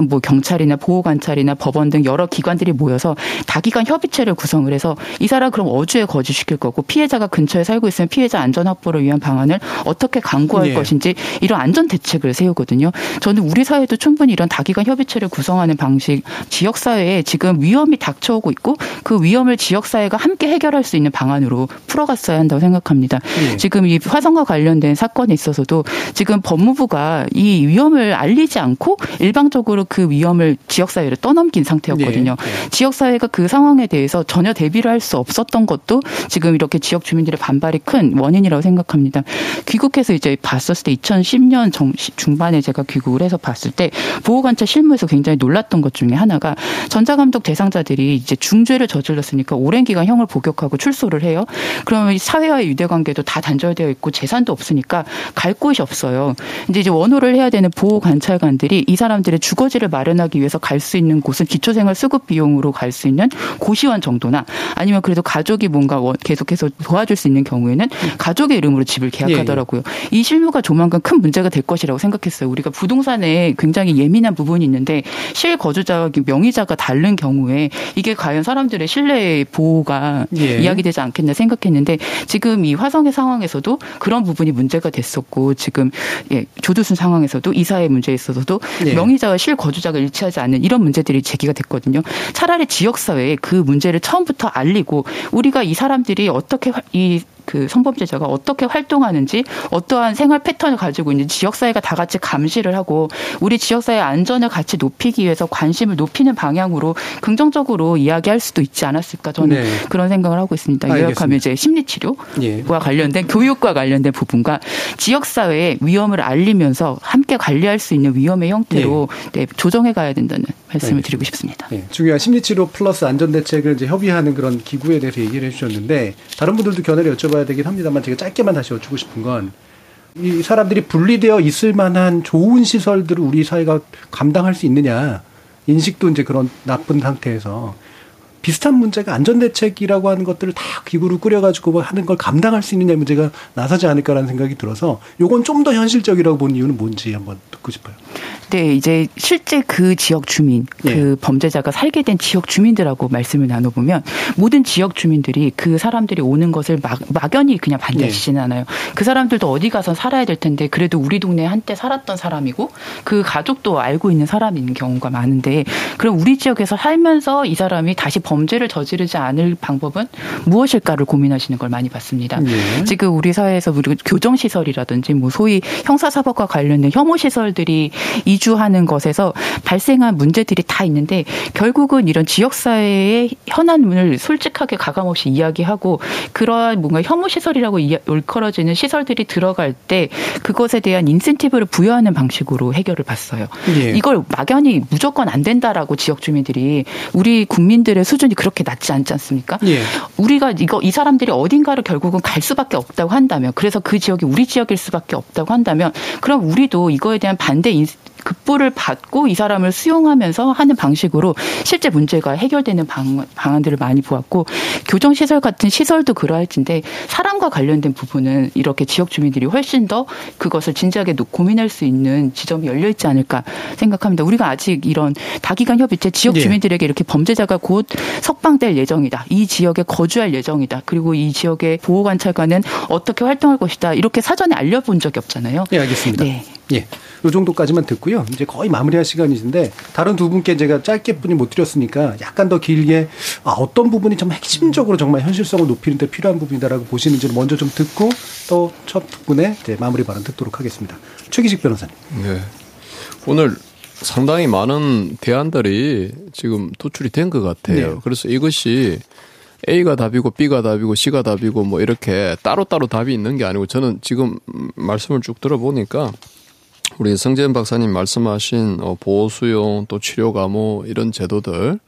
뭐 경찰이나 보호관찰이나 법원 등 여러 기관들이 모여서 다기관 협의체를 구성을 해서 이 사람 그럼 어주에 거주시킬 거고 피해자가 근처에 살고 있으면 피해자 안전 확보를 위한 방안을 어떻게 강구할 네. 것인지 이런 안전 대책을 세우거든요. 저는 우리 사회도 충분히 이런 다기관 협의체를 구성하는 방식 지역 사회에 지금 위험이 닥쳐오고 있고 그 위험을 지역 사회가 함께 해결할 수 있는 방안으로 풀어갔어야 한다고 생각합니다. 네. 지금 이 화성과 관련된 사건에 있어서도 지금 법무부가 이 위험을 알리지 않고 일방적으로 그 위험을 지역 사회를 떠넘긴 상태였거든요. 네. 네. 지역 사회가 그 상황에 대해서 전혀 대비를 할 수 없었던 것도 지금 이렇게 지역 주민들의 반발이 큰 원인이라고 생각합니다. 귀국해서 이제 봤었을 때 2010년 정, 중반에 제가 귀국을 해서 봤을 때 보호관찰 실무에서 굉장히 놀랐던 것 중에 하나가 전자감독 대상자들이 이제 중죄를 저질렀으니까 오랜 기간 형을 복역하고 출소를 해요. 그러면 사회와의 유대관계도 다 단절되어 있고 재산도 없으니까 갈 곳이 없어요. 이제 이제 원호를 해야 되는 보호 관찰관들이 이 사람들의 주거지를 마련하기 위해서 갈 수 있는 곳은 기초생활 수급 비용으로 갈 수 있는 고시원 정도나 아니면 그래도 가족이 뭔가 계속해서 도와줄 수 있는 경우에는 가족의 이름으로 집을 계약하더라고요. 예, 예. 이 실무가 조만간 큰 문제가 될 것이라고 생각했어요. 우리가 부동산에 굉장히 예민한 부분이 있는데 실거주자와 명의자가 다른 경우에 이게 과연 사람들의 신뢰 보호가 예. 이야기되지 않겠나 생각했는데 지금 이 화성의 상황에서도 그런 부분이 문제가 됐었고 지금 예, 조두순 상황 에서도 이사의 문제에 있어서도 예. 명의자와 실거주자가 일치하지 않는 이런 문제들이 제기가 됐거든요. 차라리 지역사회에 그 문제를 처음부터 알리고 우리가 이 사람들이 어떻게 이 그 성범죄자가 어떻게 활동하는지 어떠한 생활 패턴을 가지고 있는지 지역사회가 다 같이 감시를 하고 우리 지역사회 안전을 같이 높이기 위해서 관심을 높이는 방향으로 긍정적으로 이야기할 수도 있지 않았을까 저는 네. 그런 생각을 하고 있습니다. 요약하면 이제 심리치료와 예. 관련된 교육과 관련된 부분과 지역사회의 위험을 알리면서 함께 관리할 수 있는 위험의 형태로 네. 네, 조정해 가야 된다는 말씀을 드리고 싶습니다. 네. 중요한 심리치료 플러스 안전대책을 이제 협의하는 그런 기구에 대해서 얘기를 해주셨는데 다른 분들도 견해를 여쭤봐 여쭤봐야 되긴 합니다만 제가 짧게만 다시 여쭙고 싶은 건 이 사람들이 분리되어 있을 만한 좋은 시설들을 우리 사회가 감당할 수 있느냐. 인식도 이제 그런 나쁜 상태에서 비슷한 문제가 안전대책이라고 하는 것들을 다 기구를 꾸려가지고 뭐 하는 걸 감당할 수 있느냐 문제가 나서지 않을까라는 생각이 들어서 요건 좀 더 현실적이라고 보는 이유는 뭔지 한번 듣고 싶어요. 네, 이제 실제 그 지역 주민, 그 예. 범죄자가 살게 된 지역 주민들하고 말씀을 나눠보면 모든 지역 주민들이 그 사람들이 오는 것을 막, 막연히 그냥 반대하시지는 예. 않아요. 그 사람들도 어디 가서 살아야 될 텐데 그래도 우리 동네에 한때 살았던 사람이고 그 가족도 알고 있는 사람인 경우가 많은데 그럼 우리 지역에서 살면서 이 사람이 다시 범 범죄를 저지르지 않을 방법은 무엇일까를 고민하시는 걸 많이 봤습니다. 네. 지금 우리 사회에서 우리 교정 시설이라든지 뭐 소위 형사 사법과 관련된 혐오 시설들이 이주하는 것에서 발생한 문제들이 다 있는데 결국은 이런 지역 사회의 현안을 솔직하게 가감없이 이야기하고 그러한 뭔가 혐오 시설이라고 올컬어지는 시설들이 들어갈 때 그것에 대한 인센티브를 부여하는 방식으로 해결을 봤어요. 예. 이걸 막연히 무조건 안 된다라고 지역 주민들이 우리 국민들의 수준 수준이 그렇게 낮지 않지 않습니까? 예. 우리가 이거 이 사람들이 어딘가를 결국은 갈 수밖에 없다고 한다면 그래서 그 지역이 우리 지역일 수밖에 없다고 한다면 그럼 우리도 이거에 대한 반대 급부를 받고 이 사람을 수용하면서 하는 방식으로 실제 문제가 해결되는 방, 방안들을 많이 보았고 교정시설 같은 시설도 그러할진데 사람과 관련된 부분은 이렇게 지역 주민들이 훨씬 더 그것을 진지하게 고민할 수 있는 지점이 열려 있지 않을까 생각합니다. 우리가 아직 이런 다기관 협의체 지역 네. 주민들에게 이렇게 범죄자가 곧 석방될 예정이다. 이 지역에 거주할 예정이다. 그리고 이 지역의 보호관찰관은 어떻게 활동할 것이다. 이렇게 사전에 알려본 적이 없잖아요. 네, 알겠습니다. 네. 예. 요 정도까지만 듣고요. 이제 거의 마무리할 시간이신데 다른 두 분께 제가 짧게 뿐이 못 드렸으니까 약간 더 길게 아, 어떤 부분이 좀 핵심적으로 정말 현실성을 높이는 데 필요한 부분이다라고 보시는지를 먼저 좀 듣고 또 첫 분의 이제 마무리 발언 듣도록 하겠습니다. 최기식 변호사님. 네. 오늘 상당히 많은 대안들이 지금 도출이 된 것 같아요. 네. 그래서 이것이 A가 답이고 B가 답이고 C가 답이고 뭐 이렇게 따로따로 답이 있는 게 아니고 저는 지금 말씀을 쭉 들어보니까 우리 성재현 박사님 말씀하신 어, 보호수용 또 치료 감호 이런 제도들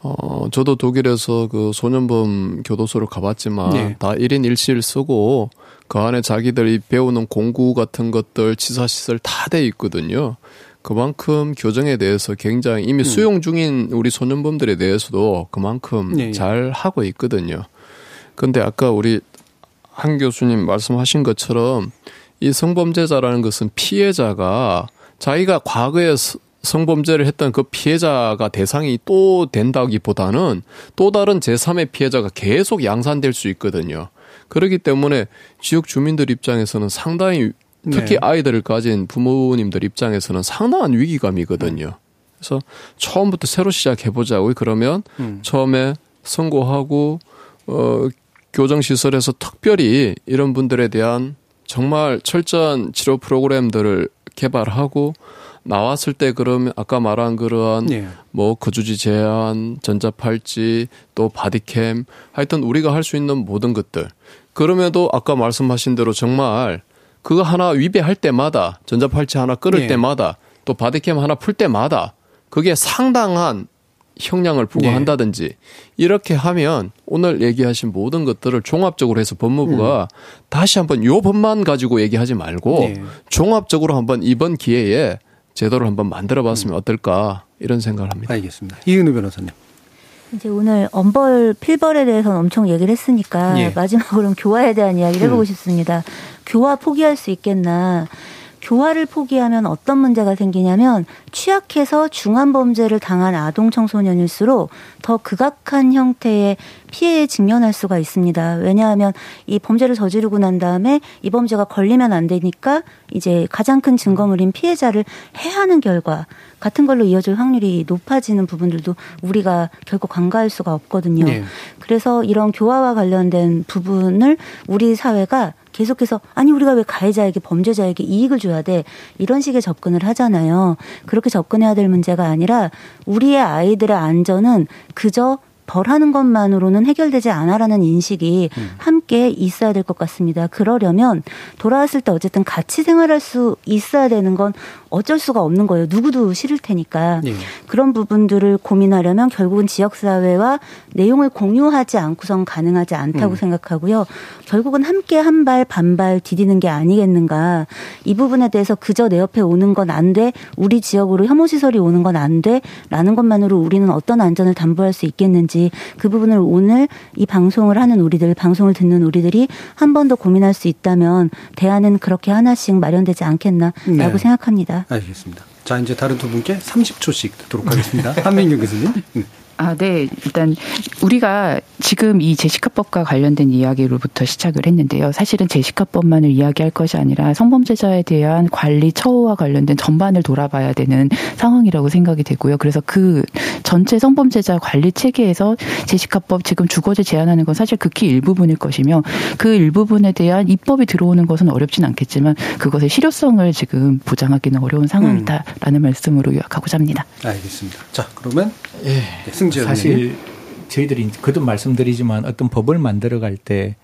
어, 저도 독일에서 그 소년범 교도소를 가봤지만 네. 다 1인 1실 쓰고 그 안에 자기들이 배우는 공구 같은 것들, 치사시설 다 돼 있거든요. 그만큼 교정에 대해서 굉장히 이미 음. 수용 중인 우리 소년범들에 대해서도 그만큼 네. 잘 하고 있거든요. 근데 아까 우리 한 교수님 말씀하신 것처럼 이 성범죄자라는 것은 피해자가 자기가 과거에 성범죄를 했던 그 피해자가 대상이 또 된다기보다는 또 다른 제3의 피해자가 계속 양산될 수 있거든요. 그렇기 때문에 지역 주민들 입장에서는 상당히 특히 네. 아이들을 가진 부모님들 입장에서는 상당한 위기감이거든요. 그래서 처음부터 새로 시작해보자고 그러면 음. 처음에 선고하고 어 교정 시설에서 특별히 이런 분들에 대한 정말 철저한 치료 프로그램들을 개발하고 나왔을 때 그러면 아까 말한 그러한 네. 뭐 거주지 제한, 전자팔찌, 또 바디캠 하여튼 우리가 할 수 있는 모든 것들. 그럼에도 아까 말씀하신 대로 정말 그거 하나 위배할 때마다 전자팔찌 하나 끊을 네. 때마다 또 바디캠 하나 풀 때마다 그게 상당한 형량을 부과한다든지 네. 이렇게 하면 오늘 얘기하신 모든 것들을 종합적으로 해서 법무부가 음. 다시 한번 요 법만 가지고 얘기하지 말고 네. 종합적으로 한번 이번 기회에 제도를 한번 만들어 봤으면 음. 어떨까 이런 생각을 합니다. 알겠습니다. 이은우 변호사님. 이제 오늘 엄벌 필벌에 대해서는 엄청 얘기를 했으니까 예. 마지막으로 교화에 대한 이야기를 해보고 음. 싶습니다. 교화 포기할 수 있겠나? 교화를 포기하면 어떤 문제가 생기냐면 취약해서 중한 범죄를 당한 아동 청소년일수록 더 극악한 형태의 피해에 직면할 수가 있습니다. 왜냐하면 이 범죄를 저지르고 난 다음에 이 범죄가 걸리면 안 되니까 이제 가장 큰 증거물인 피해자를 해하는 결과 같은 걸로 이어질 확률이 높아지는 부분들도 우리가 결코 간과할 수가 없거든요. 네. 그래서 이런 교화와 관련된 부분을 우리 사회가 계속해서 아니 우리가 왜 가해자에게 범죄자에게 이익을 줘야 돼 이런 식의 접근을 하잖아요. 그렇게 접근해야 될 문제가 아니라 우리의 아이들의 안전은 그저 벌하는 것만으로는 해결되지 않아라는 인식이 음. 함께 있어야 될 것 같습니다. 그러려면 돌아왔을 때 어쨌든 같이 생활할 수 있어야 되는 건 어쩔 수가 없는 거예요. 누구도 싫을 테니까. 네. 그런 부분들을 고민하려면 결국은 지역사회와 내용을 공유하지 않고선 가능하지 않다고 음. 생각하고요. 결국은 함께 한 발 반발 디디는 게 아니겠는가. 이 부분에 대해서 그저 내 옆에 오는 건 안 돼. 우리 지역으로 혐오시설이 오는 건 안 돼. 라는 것만으로 우리는 어떤 안전을 담보할 수 있겠는지 그 부분을 오늘 이 방송을 하는 우리들, 방송을 듣는 우리들이 한 번 더 고민할 수 있다면 대안은 그렇게 하나씩 마련되지 않겠나라고 네. 생각합니다. 알겠습니다. 자, 이제 다른 두 분께 30초씩 듣도록 하겠습니다. 한민규 교수님. 아, 네. 일단 우리가 지금 이 제시카법과 관련된 이야기로부터 시작을 했는데요. 사실은 제시카법만을 이야기할 것이 아니라 성범죄자에 대한 관리 처우와 관련된 전반을 돌아봐야 되는 상황이라고 생각이 되고요. 그래서 그 전체 성범죄자 관리 체계에서 제시카법 지금 주거제 제한하는 건 사실 극히 일부분일 것이며 그 일부분에 대한 입법이 들어오는 것은 어렵진 않겠지만 그것의 실효성을 지금 보장하기는 어려운 상황이다라는 음. 말씀으로 요약하고자 합니다. 알겠습니다. 자, 그러면 예. 네, 승재 사실 저희들이 거듭 말씀드리지만 어떤 법을 만들어갈 때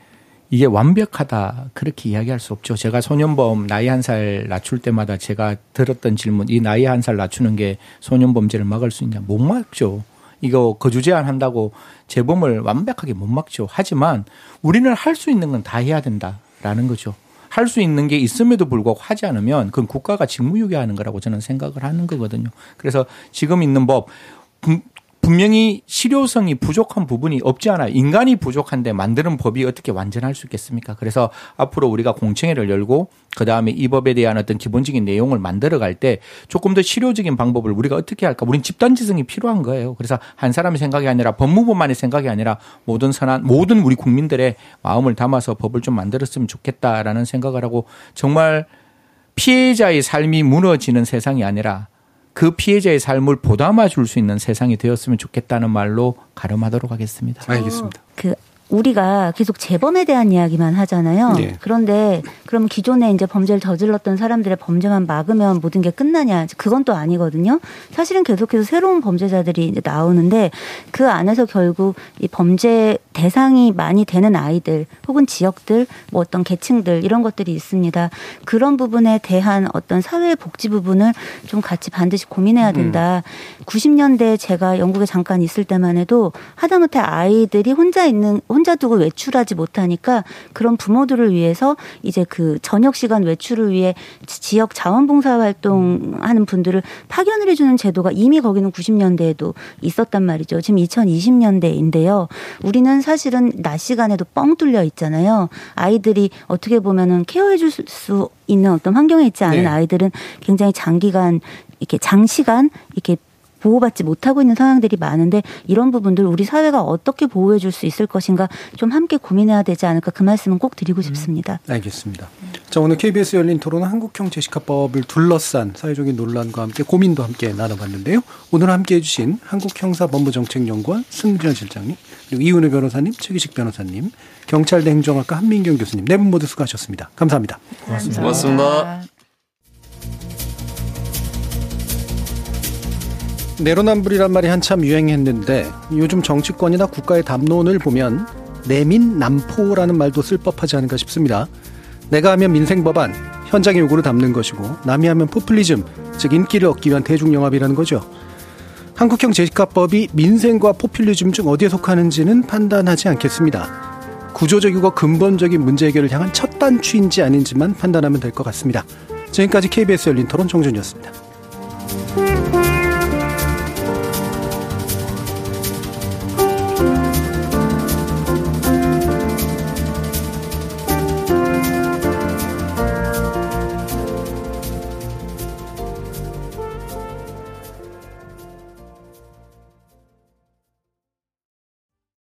이게 완벽하다 그렇게 이야기할 수 없죠. 제가 소년범 나이 한 살 낮출 때마다 제가 들었던 질문 이 나이 한 살 낮추는 게 소년범죄를 막을 수 있냐 못 막죠. 이거 거주 제한 한다고 재범을 완벽하게 못 막죠. 하지만 우리는 할 수 있는 건 다 해야 된다라는 거죠. 할 수 있는 게 있음에도 불구하고 하지 않으면 그건 국가가 직무유기하는 거라고 저는 생각을 하는 거거든요. 그래서 지금 있는 법 분명히 실효성이 부족한 부분이 없지 않아 인간이 부족한데 만드는 법이 어떻게 완전할 수 있겠습니까? 그래서 앞으로 우리가 공청회를 열고 그 다음에 이 법에 대한 어떤 기본적인 내용을 만들어 갈 때 조금 더 실효적인 방법을 우리가 어떻게 할까? 우린 집단지성이 필요한 거예요. 그래서 한 사람의 생각이 아니라 법무부만의 생각이 아니라 모든 선한 모든 우리 국민들의 마음을 담아서 법을 좀 만들었으면 좋겠다라는 생각을 하고 정말 피해자의 삶이 무너지는 세상이 아니라 그 피해자의 삶을 보담아 줄 수 있는 세상이 되었으면 좋겠다는 말로 가름하도록 하겠습니다. 알겠습니다. 그 우리가 계속 재범에 대한 이야기만 하잖아요. 네. 그런데 그럼 기존에 이제 범죄를 저질렀던 사람들의 범죄만 막으면 모든 게 끝나냐? 그건 또 아니거든요. 사실은 계속해서 새로운 범죄자들이 이제 나오는데 그 안에서 결국 이 범죄 대상이 많이 되는 아이들 혹은 지역들 뭐 어떤 계층들 이런 것들이 있습니다. 그런 부분에 대한 어떤 사회 복지 부분을 좀 같이 반드시 고민해야 된다. 음. 90년대 제가 영국에 잠깐 있을 때만 해도 하다못해 아이들이 혼자 있는 혼자 두고 외출하지 못하니까 그런 부모들을 위해서 이제 그 저녁 시간 외출을 위해 지역 자원봉사 활동하는 분들을 파견을 해주는 제도가 이미 거기는 90년대에도 있었단 말이죠. 지금 2020년대인데요. 우리는 사실은 낮 시간에도 뻥 뚫려 있잖아요. 아이들이 어떻게 보면은 케어해줄 수 있는 어떤 환경에 있지 않은 네. 아이들은 굉장히 장기간 이렇게 장시간 이렇게 보호받지 못하고 있는 상황들이 많은데 이런 부분들 우리 사회가 어떻게 보호해 줄 수 있을 것인가 좀 함께 고민해야 되지 않을까 그 말씀은 꼭 드리고 음, 싶습니다. 알겠습니다. 자 오늘 KBS 열린 토론은 한국형 제시카법을 둘러싼 사회적인 논란과 함께 고민도 함께 나눠봤는데요. 오늘 함께 해 주신 한국형사법무정책연구원 승준 실장님 그리고 이은우 변호사님 최기식 변호사님 경찰대 행정학과 한민경 교수님 네 분 모두 수고하셨습니다. 감사합니다. 고맙습니다. 고맙습니다. 내로남불이란 말이 한참 유행했는데 요즘 정치권이나 국가의 담론을 보면 내민 남포라는 말도 쓸 법하지 않은가 싶습니다. 내가 하면 민생법안, 현장의 요구를 담는 것이고 남이 하면 포퓰리즘, 즉 인기를 얻기 위한 대중영합이라는 거죠. 한국형 제시카법이 민생과 포퓰리즘 중 어디에 속하는지는 판단하지 않겠습니다. 구조적이고 근본적인 문제 해결을 향한 첫 단추인지 아닌지만 판단하면 될 것 같습니다. 지금까지 KBS 열린 토론 정준이었습니다.